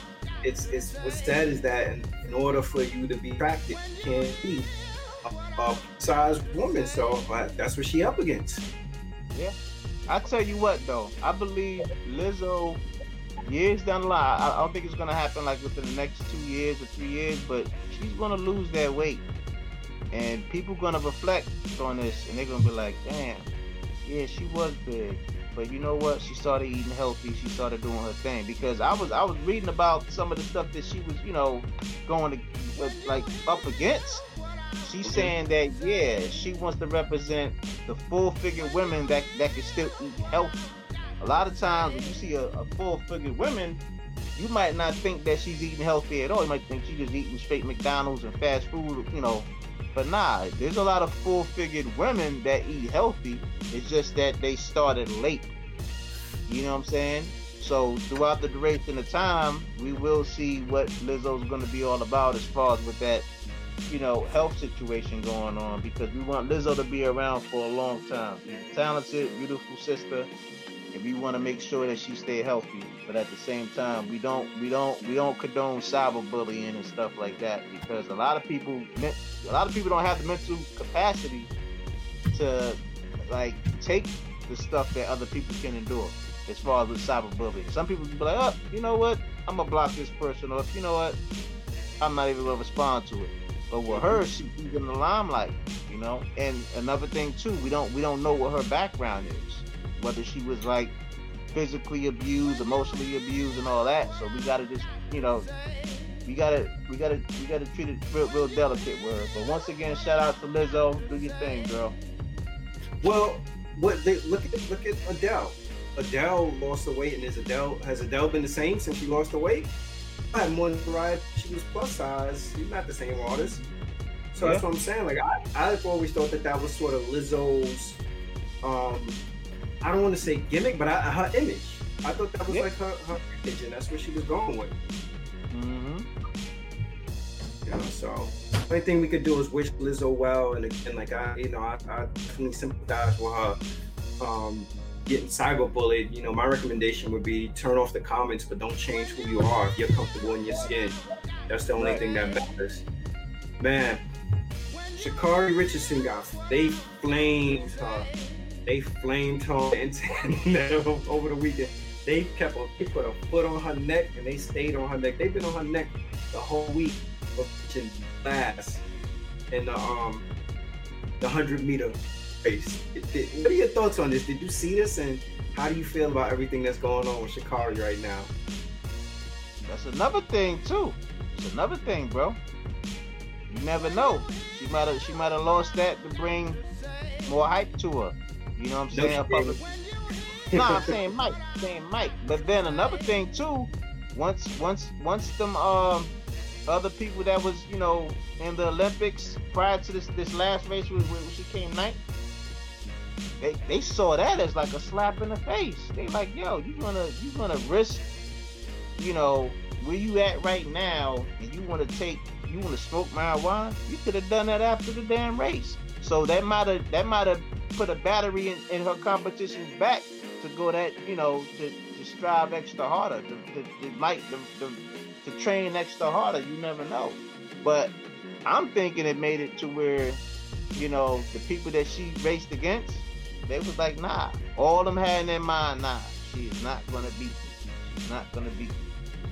it's it's what's said is that in, in order for you to be attracted, you can't be a, a size woman. So uh, that's what she up against. Yeah, I tell you what though, I believe Lizzo years down the line. I, I don't think it's gonna happen like within the next two years or three years, but she's gonna lose that weight and people gonna reflect on this and they're gonna be like, damn, yeah, she was big. But you know what? She started eating healthy. She started doing her thing because I was I was reading about some of the stuff that she was you know going to uh, like up against. She's saying that yeah, she wants to represent the full figure women that that can still eat healthy. A lot of times when you see a, a full figure woman, you might not think that she's eating healthy at all. You might think she's just eating straight McDonald's and fast food, you know, but nah, there's a lot of full figured women that eat healthy. It's just that they started late. You know what I'm saying? So throughout the duration of time, we will see what Lizzo's going to be all about as far as with that, you know, health situation going on because we want Lizzo to be around for a long time. Talented, beautiful sister, and we want to make sure that she stay healthy but at the same time we don't we don't we don't condone cyberbullying and stuff like that because a lot of people a lot of people don't have the mental capacity to like take the stuff that other people can endure as far as with cyberbullying. Some people be like, oh, you know what? I'm gonna block this person, or you know what? I'm not even gonna respond to it. But with her, she's in the limelight, you know. And another thing too, we don't we don't know what her background is. Whether she was like physically abused, emotionally abused, and all that. So we gotta just, you know, we gotta, we gotta, we gotta treat it real, real delicate. But once again, shout out to Lizzo. Do your thing, girl. Well, what they look at look at Adele. Adele lost the weight, and is Adele has Adele been the same since she lost the weight? I had more ride. She was plus size. She's not the same artist. So yeah. that's what I'm saying. Like I, I've always thought that that was sort of Lizzo's um, I don't want to say gimmick, but I, her image. I thought that was yeah. like her, her image, and that's where she was going with. Mm-hmm. You know, so only thing we could do is wish Lizzo well, and again, like I, you know, I, I definitely sympathize with her. Um, getting cyberbullied, you know, my recommendation would be turn off the comments, but don't change who you are. If you're comfortable in your skin, that's the only right. thing that matters. Man, Sha'Carri Richardson got they flamed her they flamed her internet over the weekend. They kept a, they put a foot on her neck and they stayed on her neck. They've been on her neck the whole week for last in the um the hundred meter race. What are your thoughts on this? Did you see this and how do you feel about everything that's going on with Sha'Carri right now? That's another thing too. It's another thing, bro. You never know. She might have she might have lost that to bring more hype to her. You know what I'm saying? Public... no, I'm saying Mike, saying Mike. But then another thing too, once once once them um other people that was you know in the Olympics prior to this this last race when, when she came ninth, they they saw that as like a slap in the face. They like, yo, you gonna you gonna risk, you know, where you at right now, and you want to take you want to smoke marijuana? You could have done that after the damn race. So that might have that might have put a battery in, in her competition's back to go that you know to, to strive extra harder, to, to, to might to, to, to train extra harder. You never know, but I'm thinking it made it to where you know the people that she raced against, they was like, nah. All them had in their mind, nah, she is not gonna beat me. She's not gonna beat me,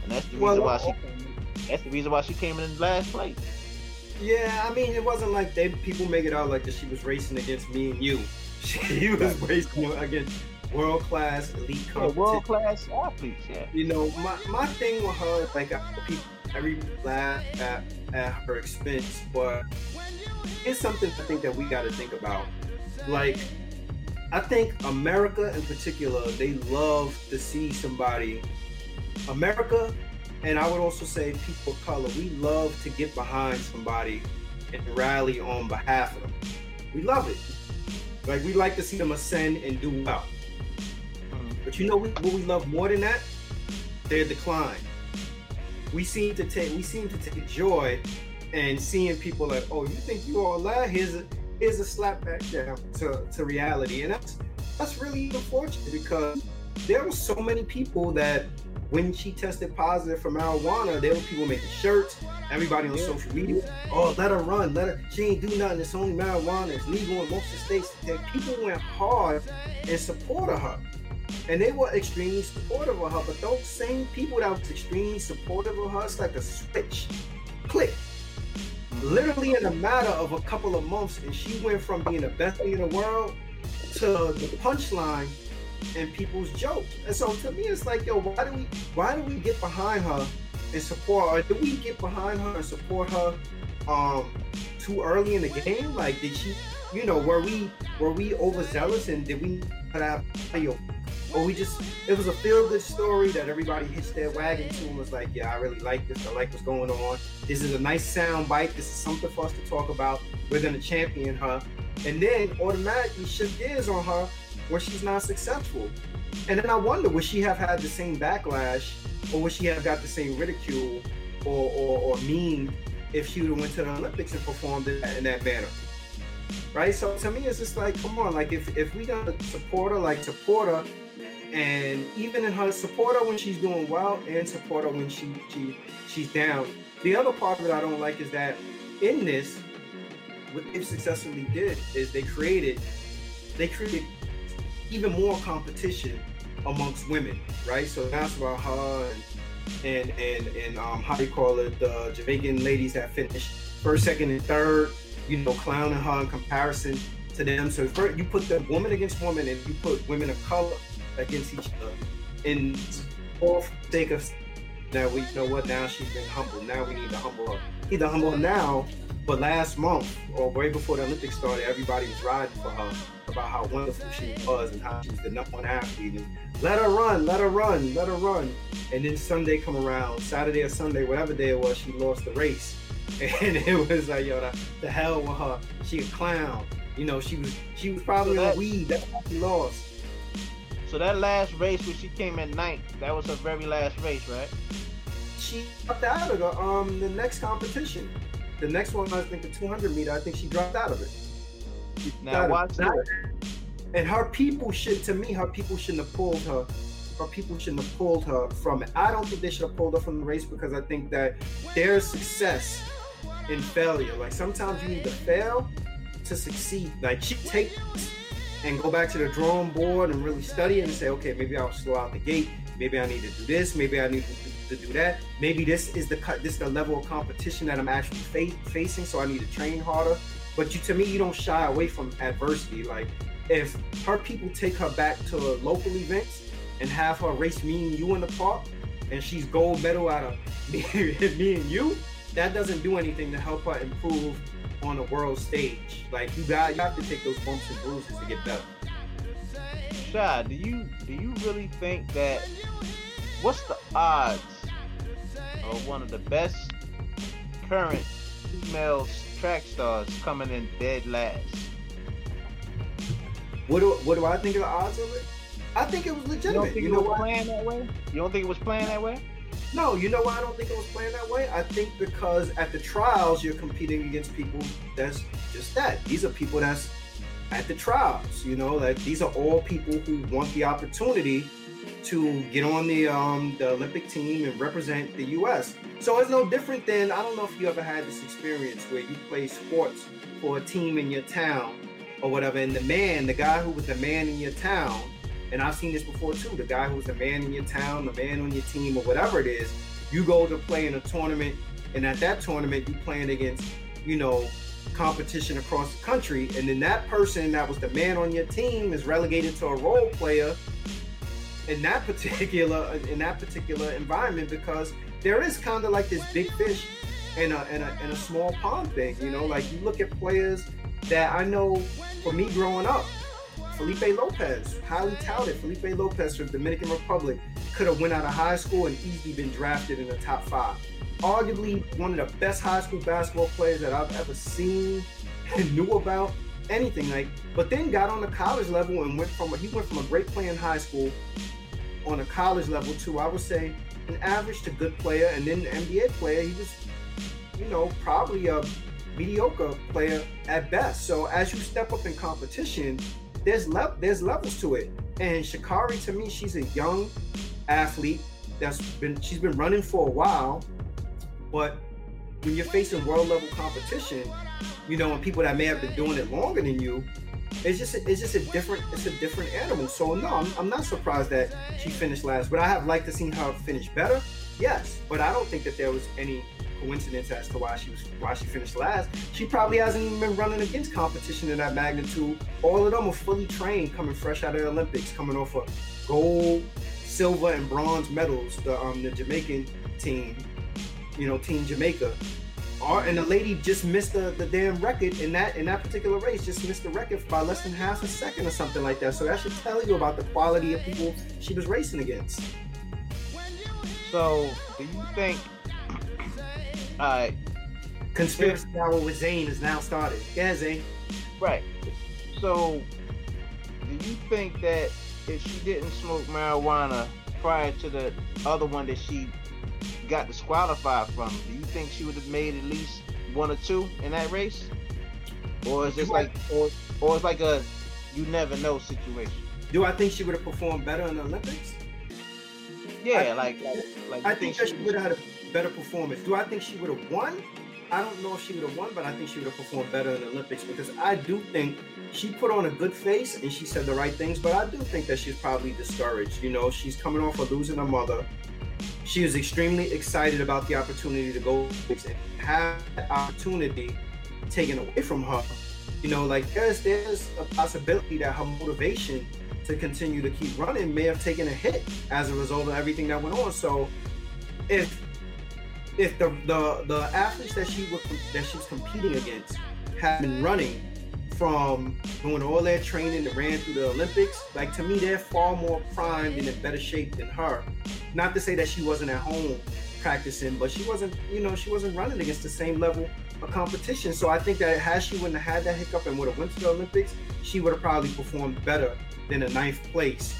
and that's the reason well, why she. That's the reason why she came in last place. Yeah, I mean, it wasn't like they people make it out like that she was racing against me and you. She was racing against world class elite yeah, world class athletes. Yeah. You know, my, my thing with her, like people, every laugh at, at her expense, but it's something I think that we got to think about. Like, I think America in particular, they love to see somebody. America, and I would also say people of color, we love to get behind somebody and rally on behalf of them. We love it. Like we like to see them ascend and do well. But you know what we love more than that? Their decline. We seem to take we seem to take joy and seeing people like, oh, you think you all that? Here's a here's a slap back down to, to reality. And that's that's really unfortunate because there were so many people that when she tested positive for marijuana, there were people making shirts, everybody on social media. Oh, let her run, let her. She ain't do nothing. It's only marijuana. It's legal in most of the states. That people went hard in support of her, and they were extremely supportive of her. But those same people that was extremely supportive of her, it's like a switch, click. Literally in a matter of a couple of months, and she went from being the best thing in the world to the punchline and people's jokes. And so to me, it's like, yo, why do we why do we get behind her and support her? Do we get behind her and support her um too early in the game? Like, did she, you know, were we were we overzealous and did we put out yo? Or we just it was a feel good story that everybody hits their wagon to and was like, yeah, I really like this. I like what's going on. This is a nice sound bite. This is something for us to talk about. We're gonna champion her. And then automatically shift gears on her where she's not successful. And then I wonder, would she have had the same backlash or would she have got the same ridicule or, or, or if she would have went to the Olympics and performed in that, in that manner? Right? So to me, it's just like, come on, like if, if we got to support her, like support her, and even in her support her when she's doing well and support her when she, she she's down. The other part that I don't like is that in this, what they successfully did is they created they created even more competition amongst women, right? So that's about her and and and, and um, how you call it? The Jamaican ladies that finished first, second, and third. You know, clowning her in comparison to them. So first, you put the woman against woman, and you put women of color against each other. In for sake of now, we you know what? Now she's been humble. Now we need to humble her. Either humble her now, but last month or way before the Olympics started, everybody was riding for her about how wonderful she was and how she's the number one athlete. And let her run, let her run, let her run. And then Sunday come around, Saturday or Sunday, whatever day it was, she lost the race. And it was like, yo, the, the hell with her. She a clown. You know, she was she was probably so that, on weed. That's why she lost. So that last race where she came in ninth, that was her very last race, right? She dropped out of the um the next competition. The next one, I think the 200 meter, I think she dropped out of it. Now watch that. And her people should, to me, her people shouldn't have pulled her. Her people shouldn't have pulled her from it. I don't think they should have pulled her from the race because I think that there's success in failure. Like sometimes you need to fail to succeed. Like she take and go back to the drawing board and really study and say, okay, maybe I'll slow out the gate. Maybe I need to do this. Maybe I need to, to do that. Maybe this is the cut. this is the level of competition that I'm actually fa- facing, so I need to train harder. But you, to me, you don't shy away from adversity. Like if her people take her back to local events and have her race me and you in the park, and she's gold medal out of me, me and you, that doesn't do anything to help her improve on the world stage. Like you got, you have to take those bumps and bruises to get better. Shy, do you do you really think that? What's the odds of one of the best current female track stars coming in dead last. What do what do I think of the odds of it? I think it was legitimate. You don't think you it know was why? playing that way? You don't think it was playing that way? No, you know why I don't think it was playing that way? I think because at the trials you're competing against people that's just that. These are people that's at the trials, you know, like these are all people who want the opportunity to get on the um, the Olympic team and represent the U.S. So it's no different than I don't know if you ever had this experience where you play sports for a team in your town or whatever, and the man, the guy who was the man in your town, and I've seen this before too, the guy who was the man in your town, the man on your team, or whatever it is, you go to play in a tournament, and at that tournament you playing against, you know, competition across the country, and then that person that was the man on your team is relegated to a role player in that particular in that particular environment because there is kind of like this big fish in a, in a in a small pond thing. You know, like you look at players that I know for me growing up, Felipe Lopez, highly touted. Felipe Lopez from Dominican Republic could have went out of high school and easily been drafted in the top five. Arguably one of the best high school basketball players that I've ever seen and knew about anything like. But then got on the college level and went from he went from a great player in high school on a college level too. I would say an average to good player, and then an NBA player. He was, you know, probably a mediocre player at best. So as you step up in competition, there's le- there's levels to it. And Sha'Carri, to me, she's a young athlete that's been she's been running for a while, but when you're facing world level competition, you know, and people that may have been doing it longer than you, it's just a, it's just a different it's a different animal. So no, I'm, I'm not surprised that she finished last. But I have liked to see her finish better. Yes, but I don't think that there was any coincidence as to why she was why she finished last. She probably hasn't even been running against competition in that magnitude. All of them are fully trained, coming fresh out of the Olympics, coming off of gold, silver, and bronze medals. The um the Jamaican team, you know, Team Jamaica. And the lady just missed the, the damn record in that in that particular race, just missed the record by less than half a second or something like that. So that should tell you about the quality of people she was racing against. So, do you think uh, Conspiracy Hour with Zane is now started. Yeah, Zane. Right. So, do you think that if she didn't smoke marijuana prior to the other one that she got disqualified from, do you think she would have made at least one or two in that race? Or is this like, or, or it's like a you never know situation? Do I think she would have performed better in the Olympics? Yeah, like, like, like I think, think she would have had a better performance. Do I think she would have won? I don't know if she would have won, but I think she would have performed better in the Olympics because I do think she put on a good face and she said the right things. But I do think that she's probably discouraged. You know, she's coming off of losing her mother. She is extremely excited about the opportunity to go have that opportunity taken away from her. You know, like there's there's a possibility that her motivation to continue to keep running may have taken a hit as a result of everything that went on. So if if the the, the athletes that she was that she was competing against have been running from doing all that training that ran through the Olympics, like to me, they're far more primed and in better shape than her. Not to say that she wasn't at home practicing, but she wasn't, you know, she wasn't running against the same level of competition. So I think that had she wouldn't have had that hiccup and would have went to the Olympics, she would have probably performed better than a ninth place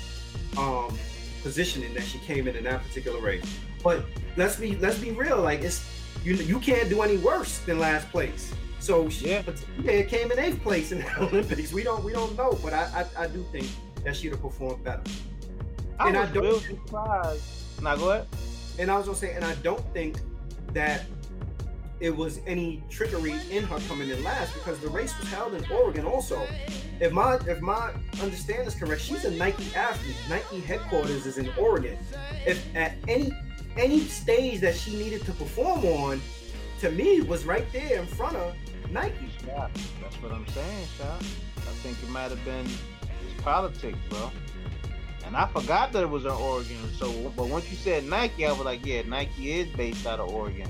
um, positioning that she came in in that particular race. But let's be let's be real. Like it's you you can't do any worse than last place. So she, yeah, yeah came in eighth place in the Olympics. We don't we don't know, but I I, I do think that she'd have performed better. I and was I don't real surprised. Now go ahead. And I was gonna say, and I don't think that it was any trickery in her coming in last because the race was held in Oregon also. If my if my understanding is correct, she's a Nike athlete. Nike headquarters is in Oregon. If at any any stage that she needed to perform on, to me, was right there in front of Nike. Yeah, that's what I'm saying, Shot. I think it might have been it's politics, bro. And I forgot that it was in Oregon. So, but once you said Nike, I was like, yeah, Nike is based out of Oregon.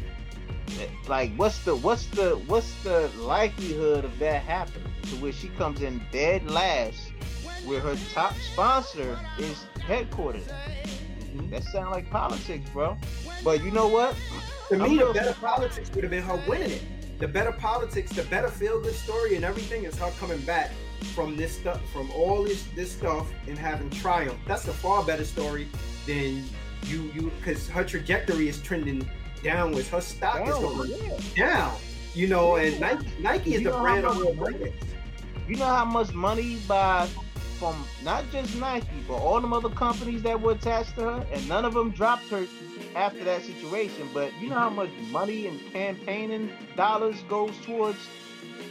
Eh, like, what's the what's the what's the likelihood of that happening? To where she comes in dead last, where her top sponsor is headquartered. Mm-hmm. That sound like politics, bro. But you know what? To me, the better politics would have been her winning it. The better politics, the better feel good story and everything is her coming back from this stuff, from all this this stuff and having triumph. That's a far better story than you you because her trajectory is trending downwards. Her stock down, is going yeah. down. You know, and Nike Nike is you the brand of You know how much money by from not just Nike, but all them other companies that were attached to her, and none of them dropped her after that situation. But you know how much money and campaigning dollars goes towards.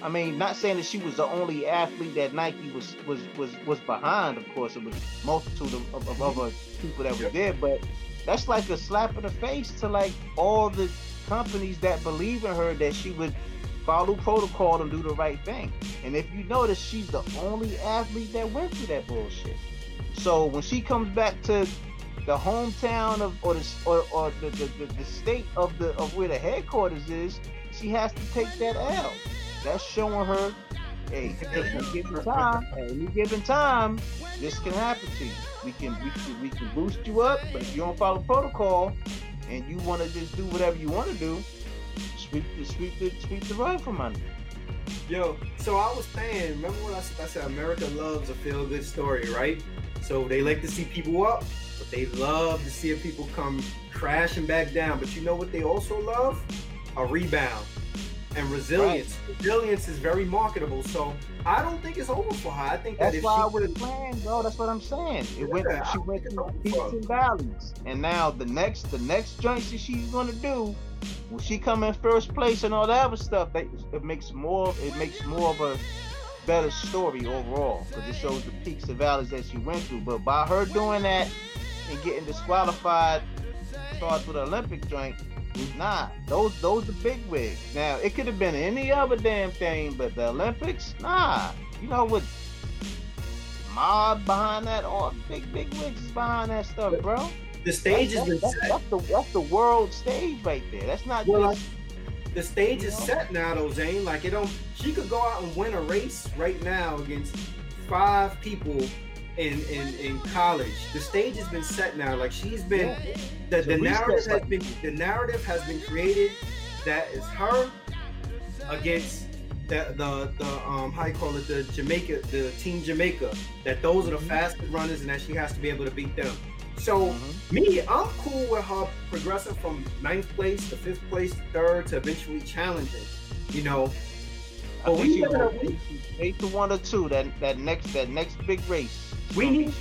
I mean, not saying that she was the only athlete that Nike was was was was behind. Of course, it was multitude of, of, of other people that were there, but that's like a slap in the face to like all the companies that believe in her that she would follow protocol and do the right thing. And if you notice, she's the only athlete that went through that bullshit. So when she comes back to the hometown of or the or, or the, the, the, state of the of where the headquarters is, she has to take that L. That's showing her, hey, any given time, any given time, this can happen to you. We can we can we can boost you up, but if you don't follow protocol and you want to just do whatever you want to do, sweep the sweep the sweep the rug from under. Yo, so I was saying, remember what I, said I said? America loves a feel good story, right? So they like to see people up, but they love to see if people come crashing back down. But you know what they also love? A rebound and resilience. Right. Resilience is very marketable. So I don't think it's over for her. I think that's that why I was playing, bro. That's what I'm saying. It yeah, went. She went through peaks and valleys, and now the next, the next joint that she's gonna do, when she come in first place and all that other stuff, that it makes more. It makes more of a better story overall because it shows the peaks and valleys that she went through. But by her doing that and getting disqualified, starts with an Olympic joint Nah, those those the big wigs. Now it could have been any other damn thing, but the Olympics, nah. You know what? Mob behind that, all big big wigs behind that stuff, bro. The stage that's, is that's, that's, the that's the world stage right there. That's not well, just. the stage is know? set now, though, Zane. Like it don't. She could go out and win a race right now against five people in, in in college. The stage has been set now. Like she's been the, the narrative has been the narrative has been created that is her against the the, the um how you call it the Jamaica the team Jamaica that those are the mm-hmm. fastest runners and that she has to be able to beat them. So mm-hmm. me, I'm cool with her progressing from ninth place to fifth place to third to eventually challenging. You know, but we eight to one or two that that next that next big race. We need,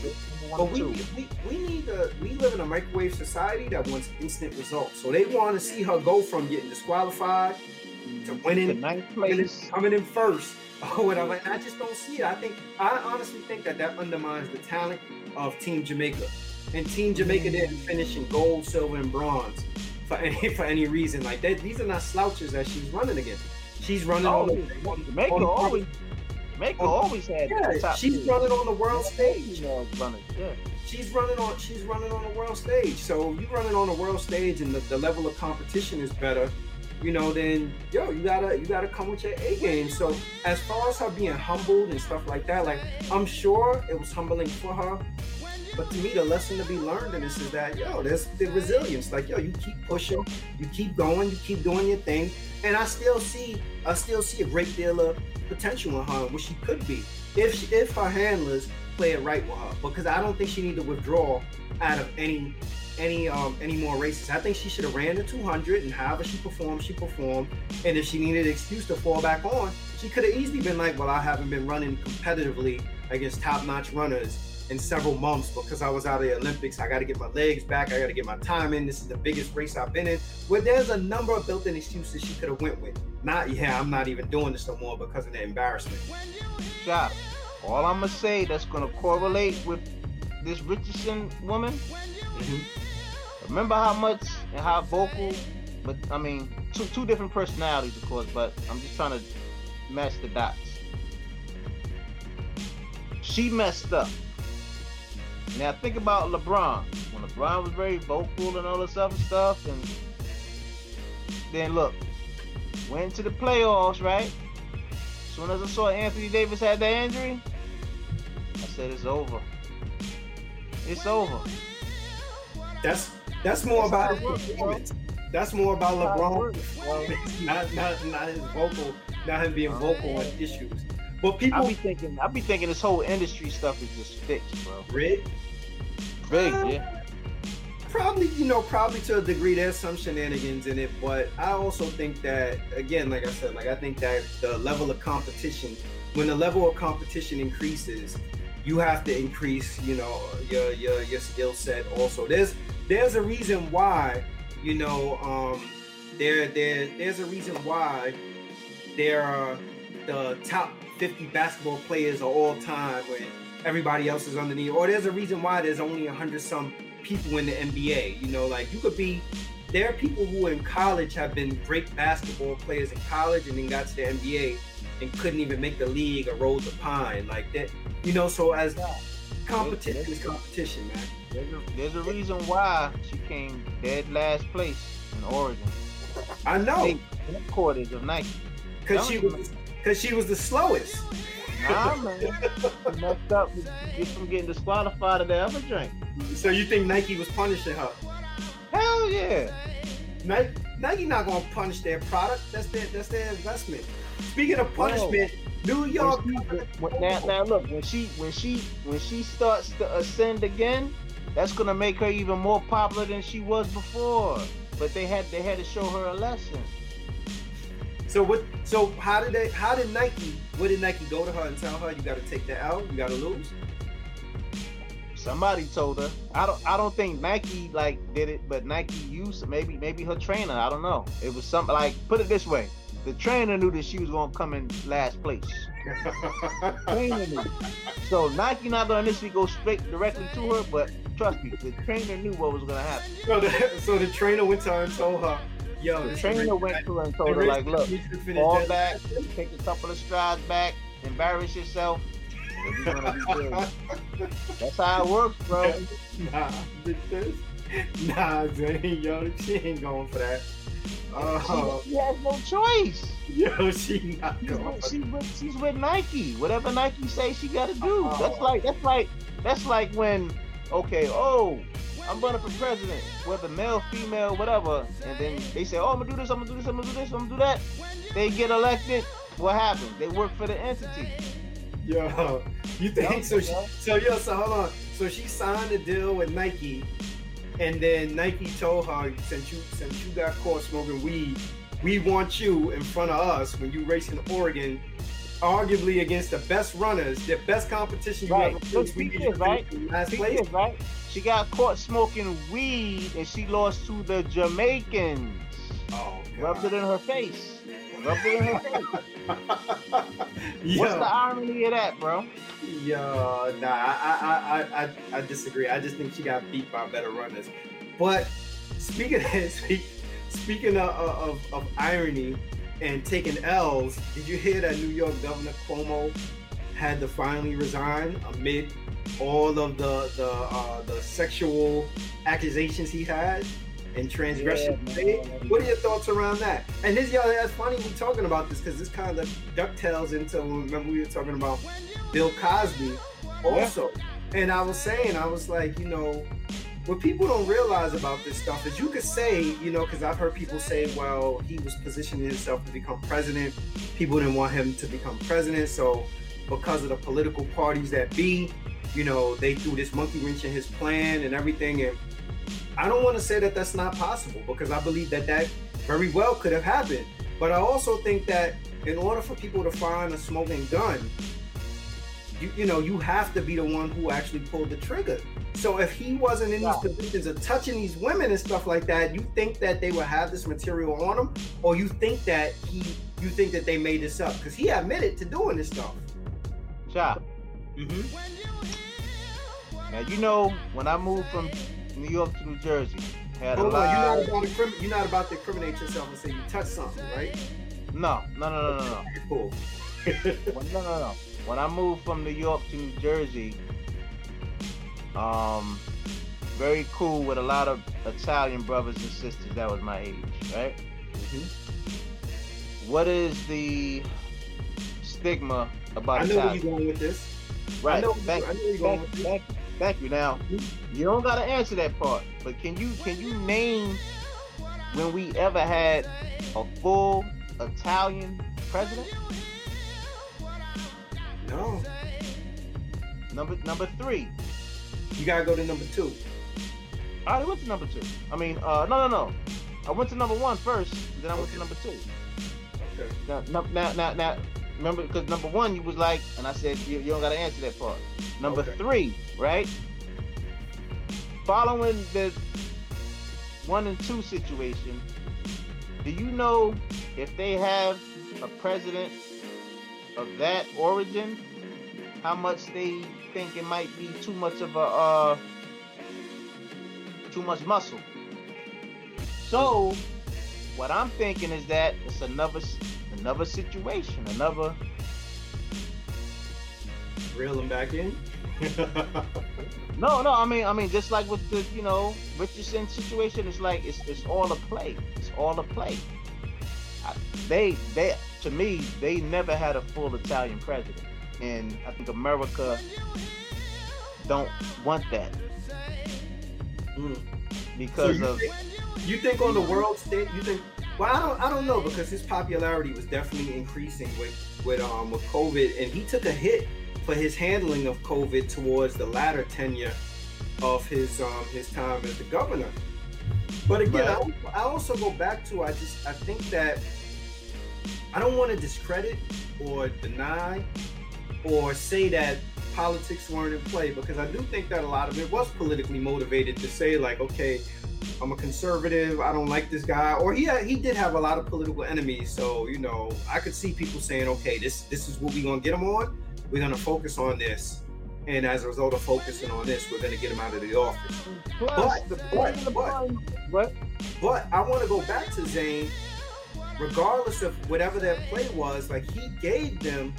but we, we, we need to, we live in a microwave society that wants instant results. So they want to see her go from getting disqualified to winning, winning coming in first or whatever. And I just don't see it. I think, I honestly think that that undermines the talent of Team Jamaica. And Team Jamaica didn't mm. finish in gold, silver, and bronze for any for any reason. Like that, these are not slouches that she's running against. She's running oh, on the on, Jamaica always Jamaica oh, always had yeah, she's running on the world stage. Running, yeah. She's running on she's running on the world stage. So you running on the world stage and the, the level of competition is better, you know, then yo, you gotta you gotta come with your A game. So as far as her being humbled and stuff like that, like I'm sure it was humbling for her. But to me, the lesson to be learned in this is that yo, there's the resilience. Like yo, you keep pushing, you keep going, you keep doing your thing, and I still see I still see a great deal of potential in her, what she could be, if she, if her handlers play it right with her. Because I don't think she need to withdraw out of any any um any more races. I think she should have ran the 200 and however she performed, she performed. And if she needed an excuse to fall back on, she could have easily been like, "Well, I haven't been running competitively against top-notch runners." In several months because I was out of the Olympics. I got to get my legs back. I got to get my time in. This is the biggest race I've been in. Where there's a number of built-in excuses she could have went with. Not, yeah, I'm not even doing this no more because of the embarrassment. Stop. All I'm gonna say that's gonna correlate with this Richardson woman. Mm-hmm. Remember how much and how vocal, but I mean, two two different personalities, of course. But I'm just trying to match the dots. She messed up now think about LeBron. When LeBron was very vocal and all this other stuff, and then look, went to the playoffs, right? As soon as I saw Anthony Davis had that injury, I said it's over. It's over. That's that's more that's about performance. That's more about LeBron, not not not his vocal, not him being vocal on issues. But people, I be thinking, I be thinking this whole industry stuff is just fixed, bro. Rigged. Rigged, uh, yeah. Probably, you know, probably to a degree, there's some shenanigans in it, but I also think that, again, like I said, like I think that the level of competition, when the level of competition increases, you have to increase, you know, your your your skill set. Also, there's there's a reason why, you know, um, there there there's a reason why there are the top 50 basketball players of all time when everybody else is underneath. Or there's a reason why there's only 100 some people in the NBA. You know, like you could be there are people who in college have been great basketball players in college and then got to the NBA and couldn't even make the league or roll the pine like that. You know, so as competition is competition, man. There's a, there's a reason why she came dead last place in Oregon. I know. Headquarters of Nike. Because she was because she was the slowest. Nah, man. messed up just from getting disqualified of the other drink. So you think Nike was punishing her? Hell yeah. Nike, Nike not gonna punish their product. That's their that's their investment. Speaking of punishment, New York. When, now, now look, when she when she when she starts to ascend again, that's gonna make her even more popular than she was before. But they had they had to show her a lesson. So what? So how did they? How did Nike? What did Nike go to her and tell her you got to take that out? You got to lose. Somebody told her. I don't. I don't think Nike like did it, but Nike used maybe maybe her trainer. I don't know. It was something like put it this way: the trainer knew that she was gonna come in last place. trainer knew. So Nike not gonna initially go straight directly to her, but trust me, the trainer knew what was gonna happen. So the, so the trainer went to her and told her, Yo, the trainer went to her and told her, like, look, fall back, take a couple of strides back, embarrass yourself. That's how it works, bro. Nah, bitches. Nah, Zane, yo, she ain't going for that. Uh, she, she, has no choice. Yo, she not she's going. With, she's, with, she's with Nike. Whatever Nike say, she got to do. Uh, that's like that's like that's like when, okay, oh, I'm running for president, whether male, female, whatever, and then they say, oh, I'm gonna do this, I'm gonna do this, I'm gonna do this, I'm gonna do that. They get elected. What happens? They work for the entity. Yo, you think so? She, so yo, so hold on. So she signed a deal with Nike, and then Nike told her, since you since you got caught smoking weed, we want you in front of us when you race in Oregon, arguably against the best runners, the best competition you right. ever faced. We need right? Last place. right? She got caught smoking weed and she lost to the Jamaicans. Oh, God. Rubbed it in her face. Rubbed it in her face. yeah. What's the irony of that, bro? Yeah, nah, I, I, I, I, I disagree. I just think she got beat by better runners. But speaking of, speaking of, of, of irony and taking L's, did you hear that New York Governor Cuomo had to finally resign amid all of the the uh, the sexual accusations he had and transgression. Yeah, what are your thoughts around that? And this, y'all, that's funny we talking about this because this kind of ducktails into remember we were talking about Bill Cosby also. Yeah. And I was saying, I was like, you know, what people don't realize about this stuff is you could say, you know, because I've heard people say, well, he was positioning himself to become president. People didn't want him to become president, so because of the political parties that be, you know, they threw this monkey wrench in his plan and everything. And I don't want to say that that's not possible because I believe that that very well could have happened. But I also think that in order for people to find a smoking gun, you, you know, you have to be the one who actually pulled the trigger. So if he wasn't in these positions of touching these women and stuff like that, you think that they would have this material on him, or you think that he, you think that they made this up because he admitted to doing this stuff. Chop. Mm-hmm. Now you know when I moved from New York to New Jersey, had Hold a lot. You're not about to you're not about to incriminate yourself and say you touched something, right? No, no, no, no, no, no. Cool. no, no, no. When I moved from New York to New Jersey, um, very cool with a lot of Italian brothers and sisters that was my age, right? Mm-hmm. What is the stigma about I know Italian? where you're going with this. Right. I know, thank, I know you're going thank, with this. Thank you. Now, you don't gotta answer that part, but can you can you name when we ever had a full Italian president? No. Number number three. You gotta go to number two. I already went to number two. I mean, uh, no, no, no. I went to number one first, then I went to number two. Okay. Now, now, now, now, remember, because number one, you was like, and I said, you, you don't got to answer that part. Number okay. three, right? Following the one and two situation, do you know if they have a president of that origin, how much they think it might be too much of a uh, too much muscle? So, what I'm thinking is that it's another another situation, another reel them back in. no, no, I mean, I mean, just like with the, you know, Richardson situation, it's like it's it's all a play. It's all a play. I, they, they, to me, they never had a full Italian president, and I think America don't want that mm. because so of. Think, you think on the world stage, you think well, I don't, I don't know because his popularity was definitely increasing with with um with COVID, and he took a hit for his handling of COVID towards the latter tenure of his um his time as the governor. But again, right. I, I also go back to I just I think that I don't want to discredit or deny or say that politics weren't in play because I do think that a lot of it was politically motivated to say like, okay, I'm a conservative. I don't like this guy. Or he he did have a lot of political enemies. So you know, I could see people saying, okay, this this is what we're gonna get him on. We're gonna focus on this, and as a result of focusing on this, we're gonna get him out of the office. But, but, but, but, but I want to go back to Zane. Regardless of whatever that play was, like he gave them,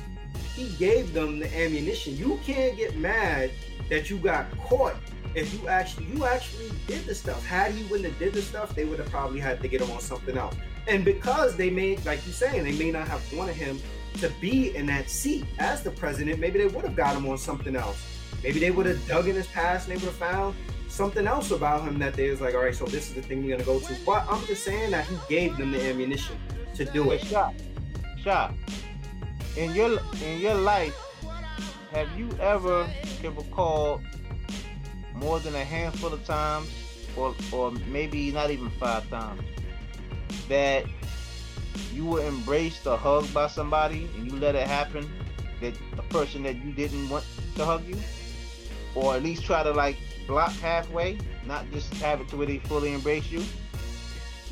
he gave them the ammunition. You can't get mad that you got caught if you actually you actually did the stuff. Had he wouldn't have did the stuff, they would have probably had to get him on something else. And because they made, like you saying, they may not have wanted him to be in that seat as the president, maybe they would have got him on something else. Maybe they would have dug in his past and they would have found something else about him that they was like, all right, so this is the thing we're gonna go to. But I'm just saying that he gave them the ammunition to do it. Shot, shot. In your in your life, have you ever can recall more than a handful of times, or or maybe not even five times, that you were embraced or hugged by somebody and you let it happen, that a person that you didn't want to hug you, or at least try to like block halfway, not just have it to where they fully embrace you.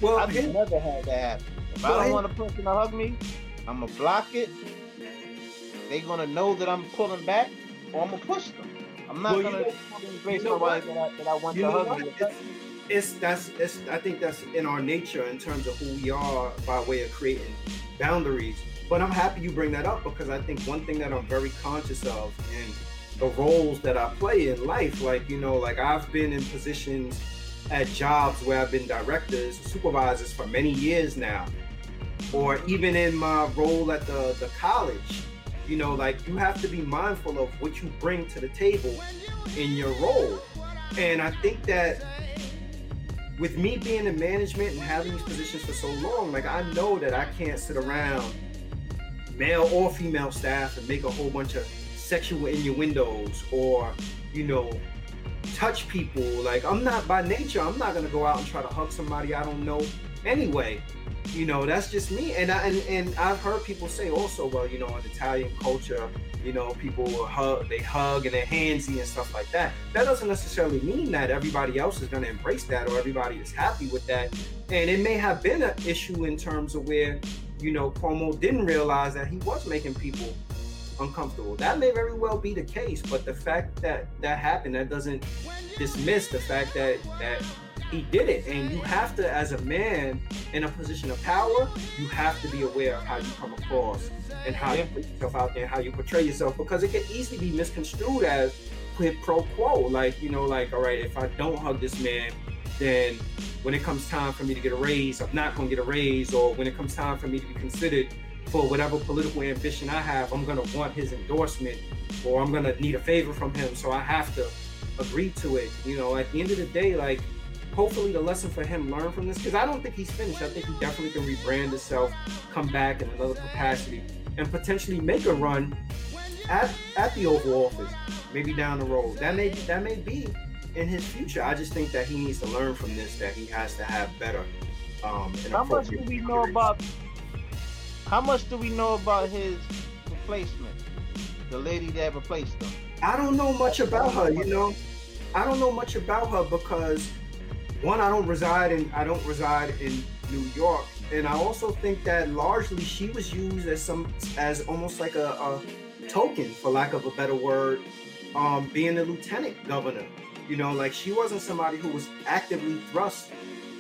Well, I've never had that happen. If well, I don't want a person to hug me, I'm gonna block it. They're gonna know that I'm pulling back, or I'm gonna push them. I'm not well, gonna you know, embrace nobody that I, that I want you to hug me. It's, it's that's it's I think that's in our nature in terms of who we are by way of creating boundaries. But I'm happy you bring that up because I think one thing that I'm very conscious of in the roles that I play in life, like you know, like I've been in positions at jobs where I've been directors, supervisors for many years now, or even in my role at the the college you know, like you have to be mindful of what you bring to the table in your role. And I think that with me being in management and having these positions for so long, like I know that I can't sit around male or female staff and make a whole bunch of sexual innuendos or, you know, touch people. Like I'm not by nature, I'm not gonna go out and try to hug somebody I don't know anyway. You know that's just me. And I and, and I've heard people say also well you know in Italian culture you know people will hug they hug and they're handsy and stuff like that. That doesn't necessarily mean that everybody else is to embrace that or everybody is happy with that. And it may have been an issue in terms of where you know Cuomo didn't realize that he was making people uncomfortable that may very well be the case but the fact that that happened that doesn't dismiss the fact that that he did it. And you have to, as a man in a position of power, you have to be aware of how you come across and how yeah. you put yourself out there how you portray yourself because it can easily be misconstrued as quid pro quo. Like, you know, like, all right, if I don't hug this man, then when it comes time for me to get a raise, I'm not going to get a raise. Or when it comes time for me to be considered for whatever political ambition I have, I'm going to want his endorsement or I'm going to need a favor from him. So I have to agree to it. You know, at the end of the day, like, hopefully the lesson for him learn from this because I don't think he's finished. I think he definitely can rebrand himself, come back in another capacity, and potentially make a run at, at the Oval Office, maybe down the road. That may that may be in his future. I just think that he needs to learn from this. That he has to have better. Um, how much do we know about? How much do we know about his replacement? The lady that replaced him. I don't know much about her. You know, I don't know much about her because one, I don't reside in I don't reside in New York, and I also think that largely she was used as some as almost like a, a token, for lack of a better word, um, being the lieutenant governor. You know, like she wasn't somebody who was actively thrust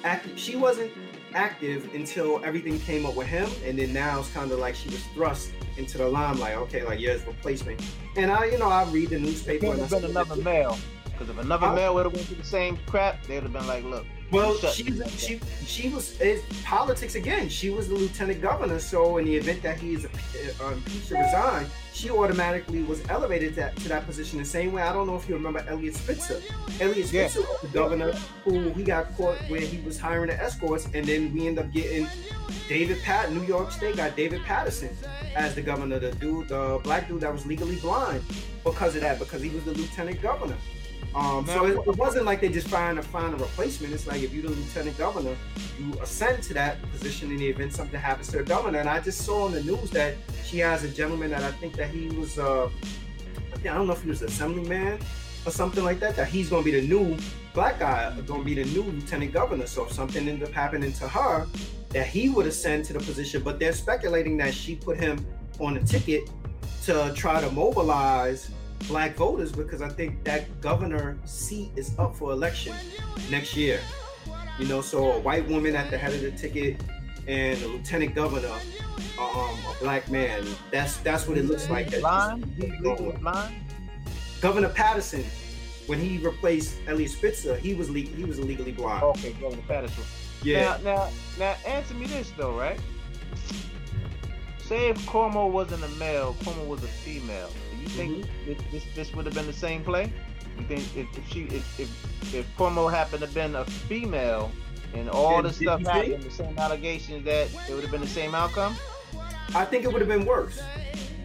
active. She wasn't active until everything came up with him, and then now it's kind of like she was thrust into the limelight. Okay, like yeah, it's replacement. And I, you know, I read the newspaper. Could have been another male. Because if another I, male would have went through the same crap, they'd have been like, look. Well, she she she was politics again. She was the lieutenant governor, so in the event that he is uh, impeached or resign, she automatically was elevated to, to that position the same way. I don't know if you remember Eliot Spitzer. Eliot Spitzer yeah. was the governor who he got caught where he was hiring the escorts, and then we end up getting David Pat. New York State got David Paterson as the governor, the dude, the black dude that was legally blind because of that, because he was the lieutenant governor. Um, so it, it, wasn't like they just find a find a replacement. It's like if you're the lieutenant governor, you ascend to that position in the event something happens to the governor. And I just saw on the news that she has a gentleman that I think that he was, uh, I don't know if he was assemblyman or something like that. That he's going to be the new black guy, going to be the new lieutenant governor. So if something ended up happening to her, that he would ascend to the position. But they're speculating that she put him on a ticket to try to mobilize black voters because I think that governor seat is up for election next year. You know, so a white woman at the head of the ticket and a lieutenant governor, um, a black man. That's that's what it looks like. Blind? blind? Governor Paterson, when he replaced Eliot Spitzer, he was le- he was illegally blind. Okay, Governor Paterson. Yeah. Now, now, now, answer me this though, right? Say if Cuomo wasn't a male, Cuomo was a female you think mm-hmm. this, this, this would have been the same play? You think if, if she if if, if Cuomo happened to been a female and all this stuff happened, the same allegations that it would have been the same outcome? I think it would have been worse.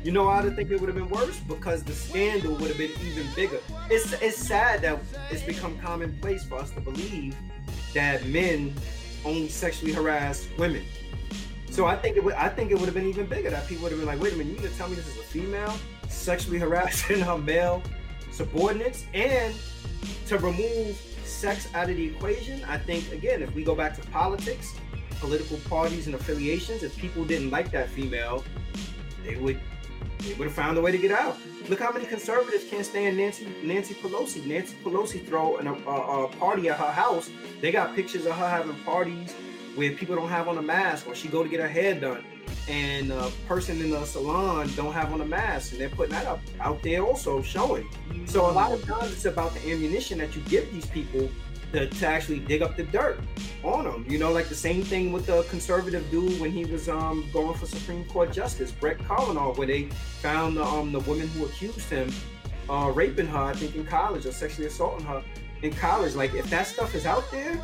You know I think it would have been worse? Because the scandal would have been even bigger. It's it's sad that it's become commonplace for us to believe that men only sexually harass women. So I think it would I think it would have been even bigger that people would have been like, wait a minute, you gonna tell me this is a female? Sexually harassing her male subordinates and to remove sex out of the equation. I think, again, if we go back to politics, political parties and affiliations, if people didn't like that female, they would they would have found a way to get out. Look how many conservatives can't stand Nancy Nancy Pelosi. Nancy Pelosi throw a, a, a party at her house. They got pictures of her having parties where people don't have on a mask, or she go to get her hair done. And a person in the salon don't have on a mask and they're putting that up out there also showing. So a lot of times it's about the ammunition that you give these people to, to actually dig up the dirt on them you know like the same thing with the conservative dude when he was um, going for supreme court justice brett kavanaugh where they found the, um, the woman who accused him uh, raping her i think in college or sexually assaulting her in college like if that stuff is out there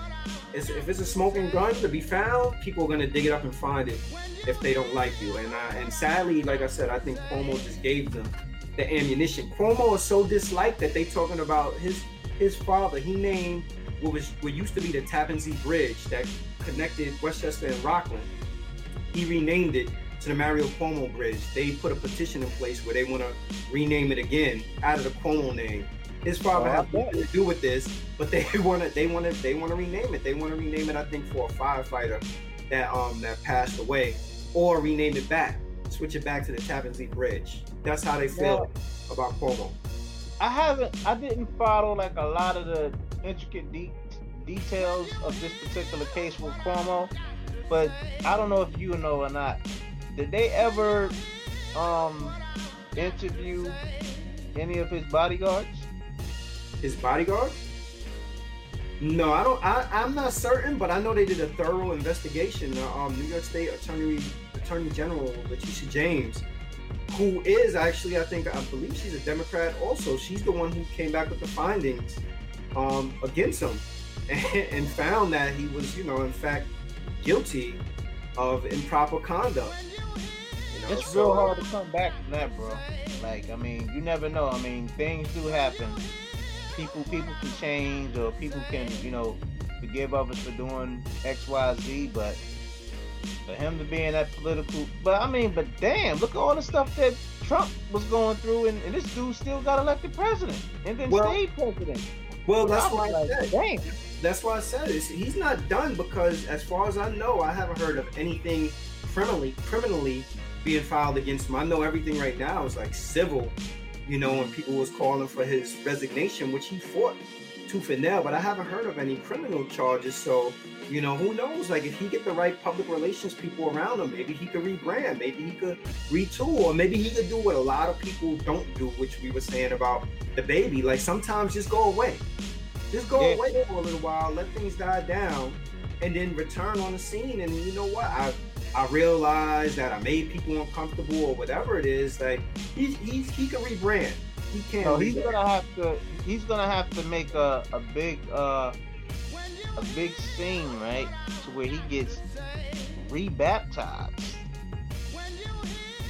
if it's a smoking gun to be found, people are gonna dig it up and find it if they don't like you. And I, and sadly, like I said, I think Cuomo just gave them the ammunition. Cuomo is so disliked that they talking about his his father. He named what was what used to be the Tappan Zee Bridge that connected Westchester and Rockland. He renamed it to the Mario Cuomo Bridge. They put a petition in place where they want to rename it again out of the Cuomo name his father oh, has nothing to do with this, but they want to they want to they want to rename it. They want to rename it, I think, for a firefighter that um that passed away, or rename it back, switch it back to the Tappan Zee Bridge. That's how they feel yeah. about Cuomo. I haven't, I didn't follow like a lot of the intricate de- details of this particular case with Cuomo, but I don't know if you know or not. Did they ever um interview any of his bodyguards? His bodyguards? No, I don't. I, I'm not certain, but I know they did a thorough investigation. Uh, um, New York State Attorney Attorney General Letitia James, who is actually, I think, I believe she's a Democrat. Also, she's the one who came back with the findings um, against him and, and found that he was, you know, in fact, guilty of improper conduct. You know, it's so, real hard to come back from that, bro. Like, I mean, you never know. I mean, things do happen people people can change or people can you know forgive others for doing X Y Z, but for him to be in that political, but I mean, but damn, look at all the stuff that Trump was going through, and, and this dude still got elected president and then well, stayed president. Well, that's why I said. Damn. That's why I said it. He's not done because, as far as I know, I haven't heard of anything criminally criminally being filed against him. I know everything right now is like civil you know, when people was calling for his resignation, which he fought tooth and nail, but I haven't heard of any criminal charges. So you know, who knows? Like if he get the right public relations people around him, maybe he could rebrand, maybe he could retool, or maybe he could do what a lot of people don't do, which we were saying about the baby. Like sometimes just go away. Just go yeah. away for a little while, let things die down, and then return on the scene. And you know what? I I realized that I made people uncomfortable or whatever it is. Like he he he can rebrand. He can't. No, he's gonna have to. He's gonna have to make a a big uh a big scene, right? To where he gets rebaptized.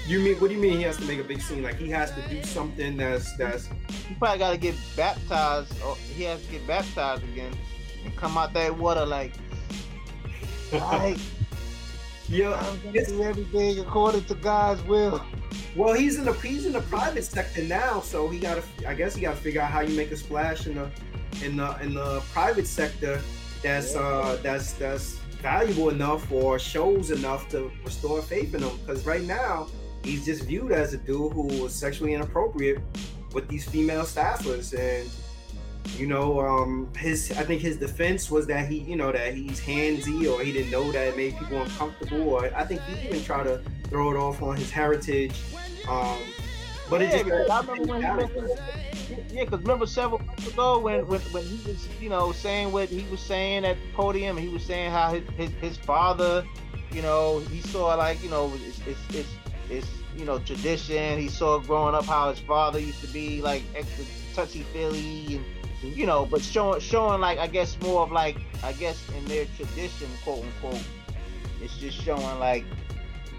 You mean what do you mean he has to make a big scene? Like he has to do something that's that's he probably gotta get baptized or he has to get baptized again and come out that water like like yeah, I'm gonna do everything according to God's will. Well, he's in the he's in the private sector now, so he got to. I guess he got to figure out how you make a splash in the in the in the private sector that's uh that's that's valuable enough or shows enough to restore faith in him. Because right now he's just viewed as a dude who was sexually inappropriate with these female staffers and you know um his i think his defense was that he you know that he's handsy or he didn't know that it made people uncomfortable or i think he even tried to throw it off on his heritage um but yeah, it just I remember when he mentioned, yeah, because remember several months ago when, when when he was you know saying what he was saying at the podium, he was saying how his his, his father, you know, he saw like you know it's it's it's, it's you know tradition. He saw growing up how his father used to be like extra touchy feely and you know, but showing showing like I guess more of like I guess in their tradition, quote unquote, it's just showing like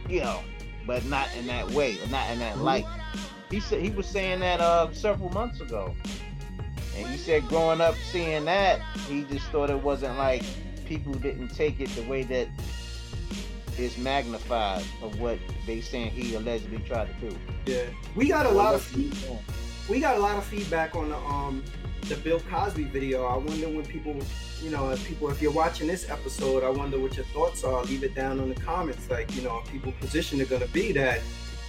you know, but not in that way, or not in that light. He said he was saying that uh several months ago, and he said growing up seeing that, he just thought it wasn't like people didn't take it the way that is magnified of what they saying he allegedly tried to do. Yeah, we got a lot of feedback. We got a lot of feedback on the um the Bill Cosby video. I wonder when people, you know, if people, if you're watching this episode, I wonder what your thoughts are. Leave it down in the comments. Like, you know, people position are gonna be that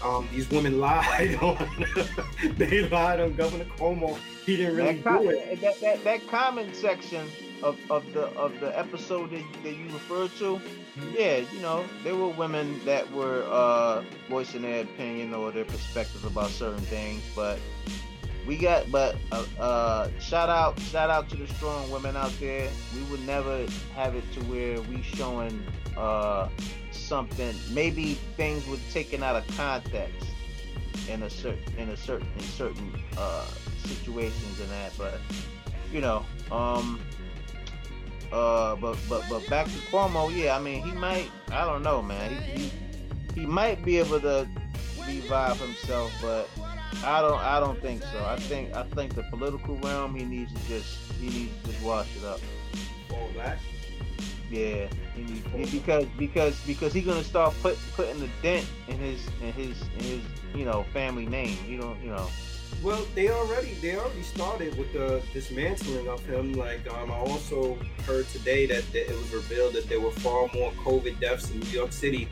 um, these women lied on they lied on Governor Cuomo. He didn't really that, do it. That, that, that comment section of, of the of the episode that, that you referred to, yeah, you know, there were women that were uh, voicing their opinion or their perspective about certain things, but we got but uh, uh, shout out shout out to the strong women out there. We would never have it to where we showing uh, something, maybe things were taken out of context in a certain in a certain in certain uh, situations and that. But you know, um, uh, but but but back to Cuomo, yeah. I mean, he might. I don't know, man. He he, he might be able to revive himself, but I don't. I don't think so. I think. I think the political realm. He needs to just. He needs to just wash it up. Fall back. Yeah, because because because he's gonna start put, putting the dent in his in his in his you know family name. You don't you know. Well, they already they already started with the dismantling of him. Like um, I also heard today that, that, it was revealed that there were far more COVID deaths in New York City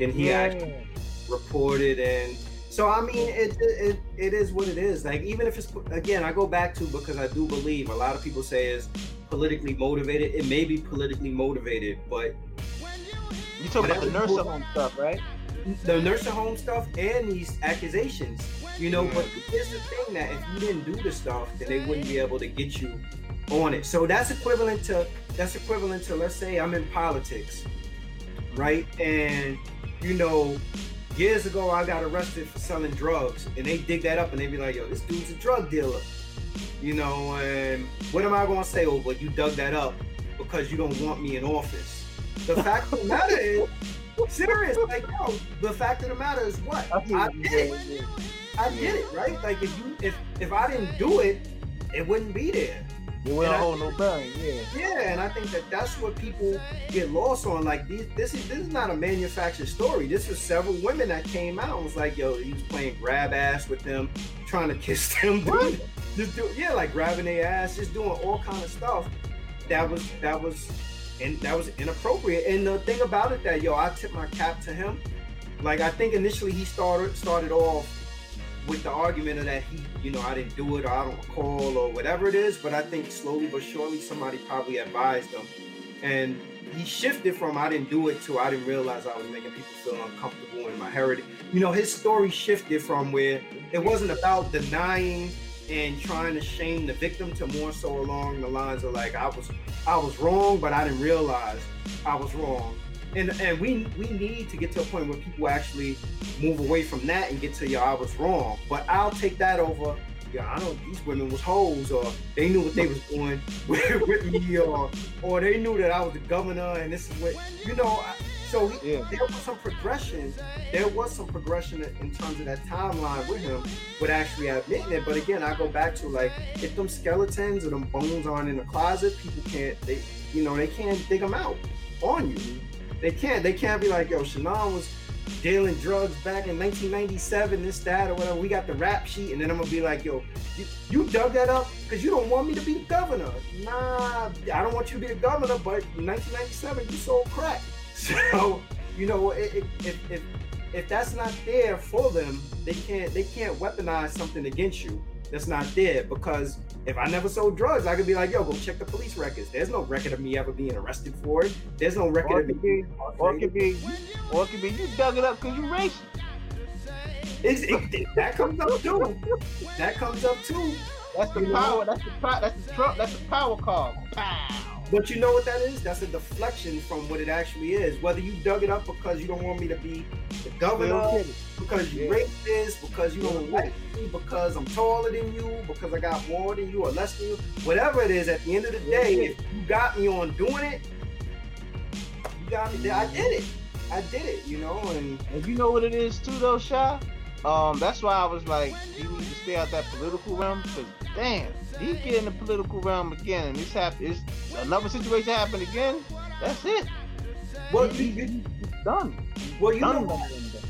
than he yeah. actually reported, and so I mean it, it it is what it is. Like even if it's again, I go back to because I do believe a lot of people say is politically motivated. It may be politically motivated, but you talk about the nursing home stuff, right? The nursing home stuff and these accusations, you know. But here's the thing: that if you didn't do the stuff, then they wouldn't be able to get you on it. So that's equivalent to that's equivalent to let's say I'm in politics, right? And you know, years ago I got arrested for selling drugs, and they dig that up and they be like, "Yo, this dude's a drug dealer." You know, and what am I going to say? Oh, but you dug that up because you don't want me in office. The fact of the matter is, serious. Like, yo, the fact of the matter is what I did it. I did it, right? Like, if you, if if I didn't do it, it wouldn't be there. Wouldn't hold no yeah. Yeah, and I think that that's what people get lost on. Like, these, this is this is not a manufactured story. This was several women that came out and was like, yo, he was playing grab ass with them, trying to kiss them. What? just do yeah, like grabbing their ass, just doing all kind of stuff. That was that was and that was inappropriate. And the thing about it that yo, I tip my cap to him. Like I think initially he started started off with the argument of that he, you know, I didn't do it or I don't recall or whatever it is. But I think slowly but surely somebody probably advised him. And he shifted from I didn't do it to I didn't realize I was making people feel uncomfortable in my heritage. You know, his story shifted from where it wasn't about denying and trying to shame the victim to more so along the lines of like I was I was wrong, but I didn't realize I was wrong. And and we we need to get to a point where people actually move away from that and get to yeah, I was wrong. But I'll take that over. Yeah, I know these women was hoes, or they knew what they was doing with, with me, or or they knew that I was the governor, and this is what you know. I, so he, yeah. there was some progression. There was some progression in terms of that timeline with him, with actually admitting it. But again, I go back to like if them skeletons or them bones aren't in the closet, people can't. They, you know, they can't dig them out on you. They can't. They can't be like, yo, Shannon was dealing drugs back in 1997, this, that, or whatever. We got the rap sheet, and then I'm gonna be like, yo, you, you dug that up because you don't want me to be governor. Nah, I don't want you to be the governor, but in 1997, you sold crack. So, you know, if, if if that's not there for them, they can't they can't weaponize something against you that's not there because if I never sold drugs, I could be like, yo, go check the police records. There's no record of me ever being arrested for it. There's no record or of me. Be, or it could be, or it could be you dug it up because you racist. It, that comes up too. That comes up too. That's the you power. Know? That's the that's the Trump. That's the power card. Pow. But you know what that is? That's a deflection from what it actually is. Whether you dug it up because you don't want me to be the governor, because you yeah. this, because you don't like me, because I'm taller than you, because I got more than you or less than you, whatever it is, at the end of the day, if you got me on doing it, you got me there. I did it. I did it, you know, and, and you know what it is too though, Sha? Um, that's why I was like, you need to stay out that political realm because damn, he get in the political realm again, and this happen. It's another situation happen again. That's it. Well, he, done. Well, you done know,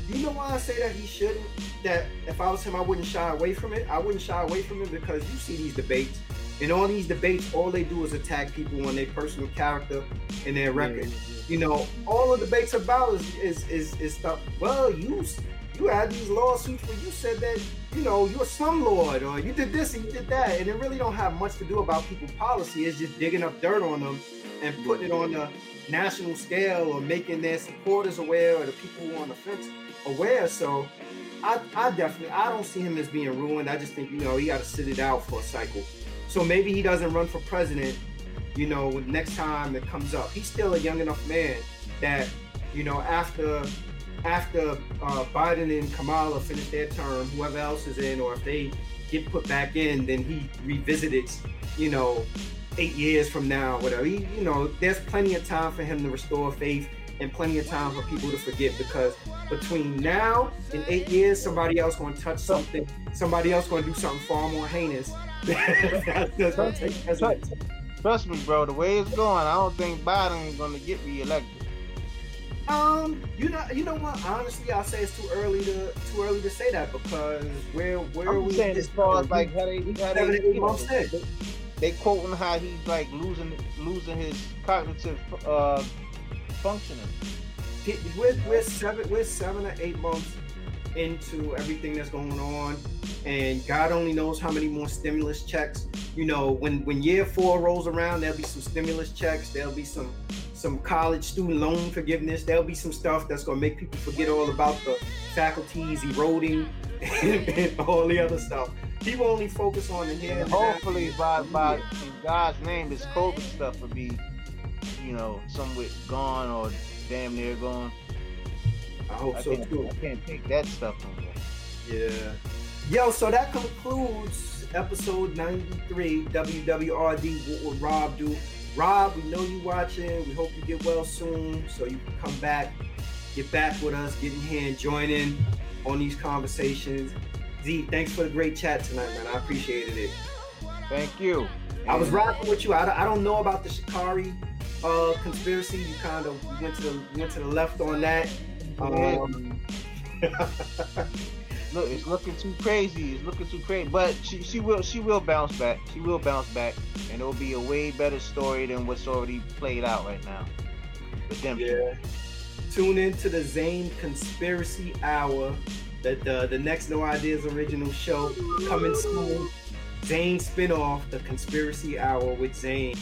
you know why I say that he shouldn't. That if I was him, I wouldn't shy away from it. I wouldn't shy away from it because you see these debates. and all these debates, all they do is attack people on their personal character and their record. Yeah. You know, all the debates about is is is, is stuff. Well, you you had these lawsuits where you said that you know you're a slumlord or you did this and you did that, and it really don't have much to do about people's policy. It's just digging up dirt on them and putting it on the national scale or making their supporters aware or the people who are on the fence aware. So I, I definitely I don't see him as being ruined. I just think you know he got to sit it out for a cycle. So maybe he doesn't run for president. You know, next time it comes up, he's still a young enough man that you know after after uh, Biden and Kamala finish their term, whoever else is in, or if they get put back in, then he revisits, you know, eight years from now, whatever. He, you know, there's plenty of time for him to restore faith and plenty of time for people to forget because between now and eight years, somebody else to touch something, somebody else to do something far more heinous. Trust me, bro. The way it's going, I don't think Biden is going to get reelected. Um, you know, you know what? Honestly, I'll say it's too early to too early to say that because where where I'm are we? Saying as far as like how they, how they, you know, they, they quoting how he's like losing losing his cognitive uh functioning. We're, we're seven we're seven or eight months into everything that's going on, and God only knows how many more stimulus checks. You know, when when year four rolls around, there'll be some stimulus checks. There'll be some some college student loan forgiveness. There'll be some stuff that's gonna make people forget all about the faculties eroding and, all the other stuff. People only focus on the here. Hopefully, by by in God's name, this COVID stuff will be, you know, somewhat gone or damn near gone. I hope I so too. I can't take that stuff no more. Yeah. Yo, so that concludes episode 93 WWRD. What would Rob do? Rob, we know you watching. We hope you get well soon so you can come back, get back with us, get in here and join in on these conversations. Z, thanks for the great chat tonight, man. I appreciated it. Thank you. I was rocking with you. I, I don't know about the Sha'Carri uh, conspiracy. You kind of went to the went to the left on that. Um, look, it's looking too crazy. It's looking too crazy. But she, she will she will bounce back. She will bounce back, and it'll be a way better story than what's already played out right now. Redemption. Yeah. Tune in to the Zane Conspiracy Hour, the the, the next No Ideas original show coming soon. Zane spinoff, the Conspiracy Hour with Zane.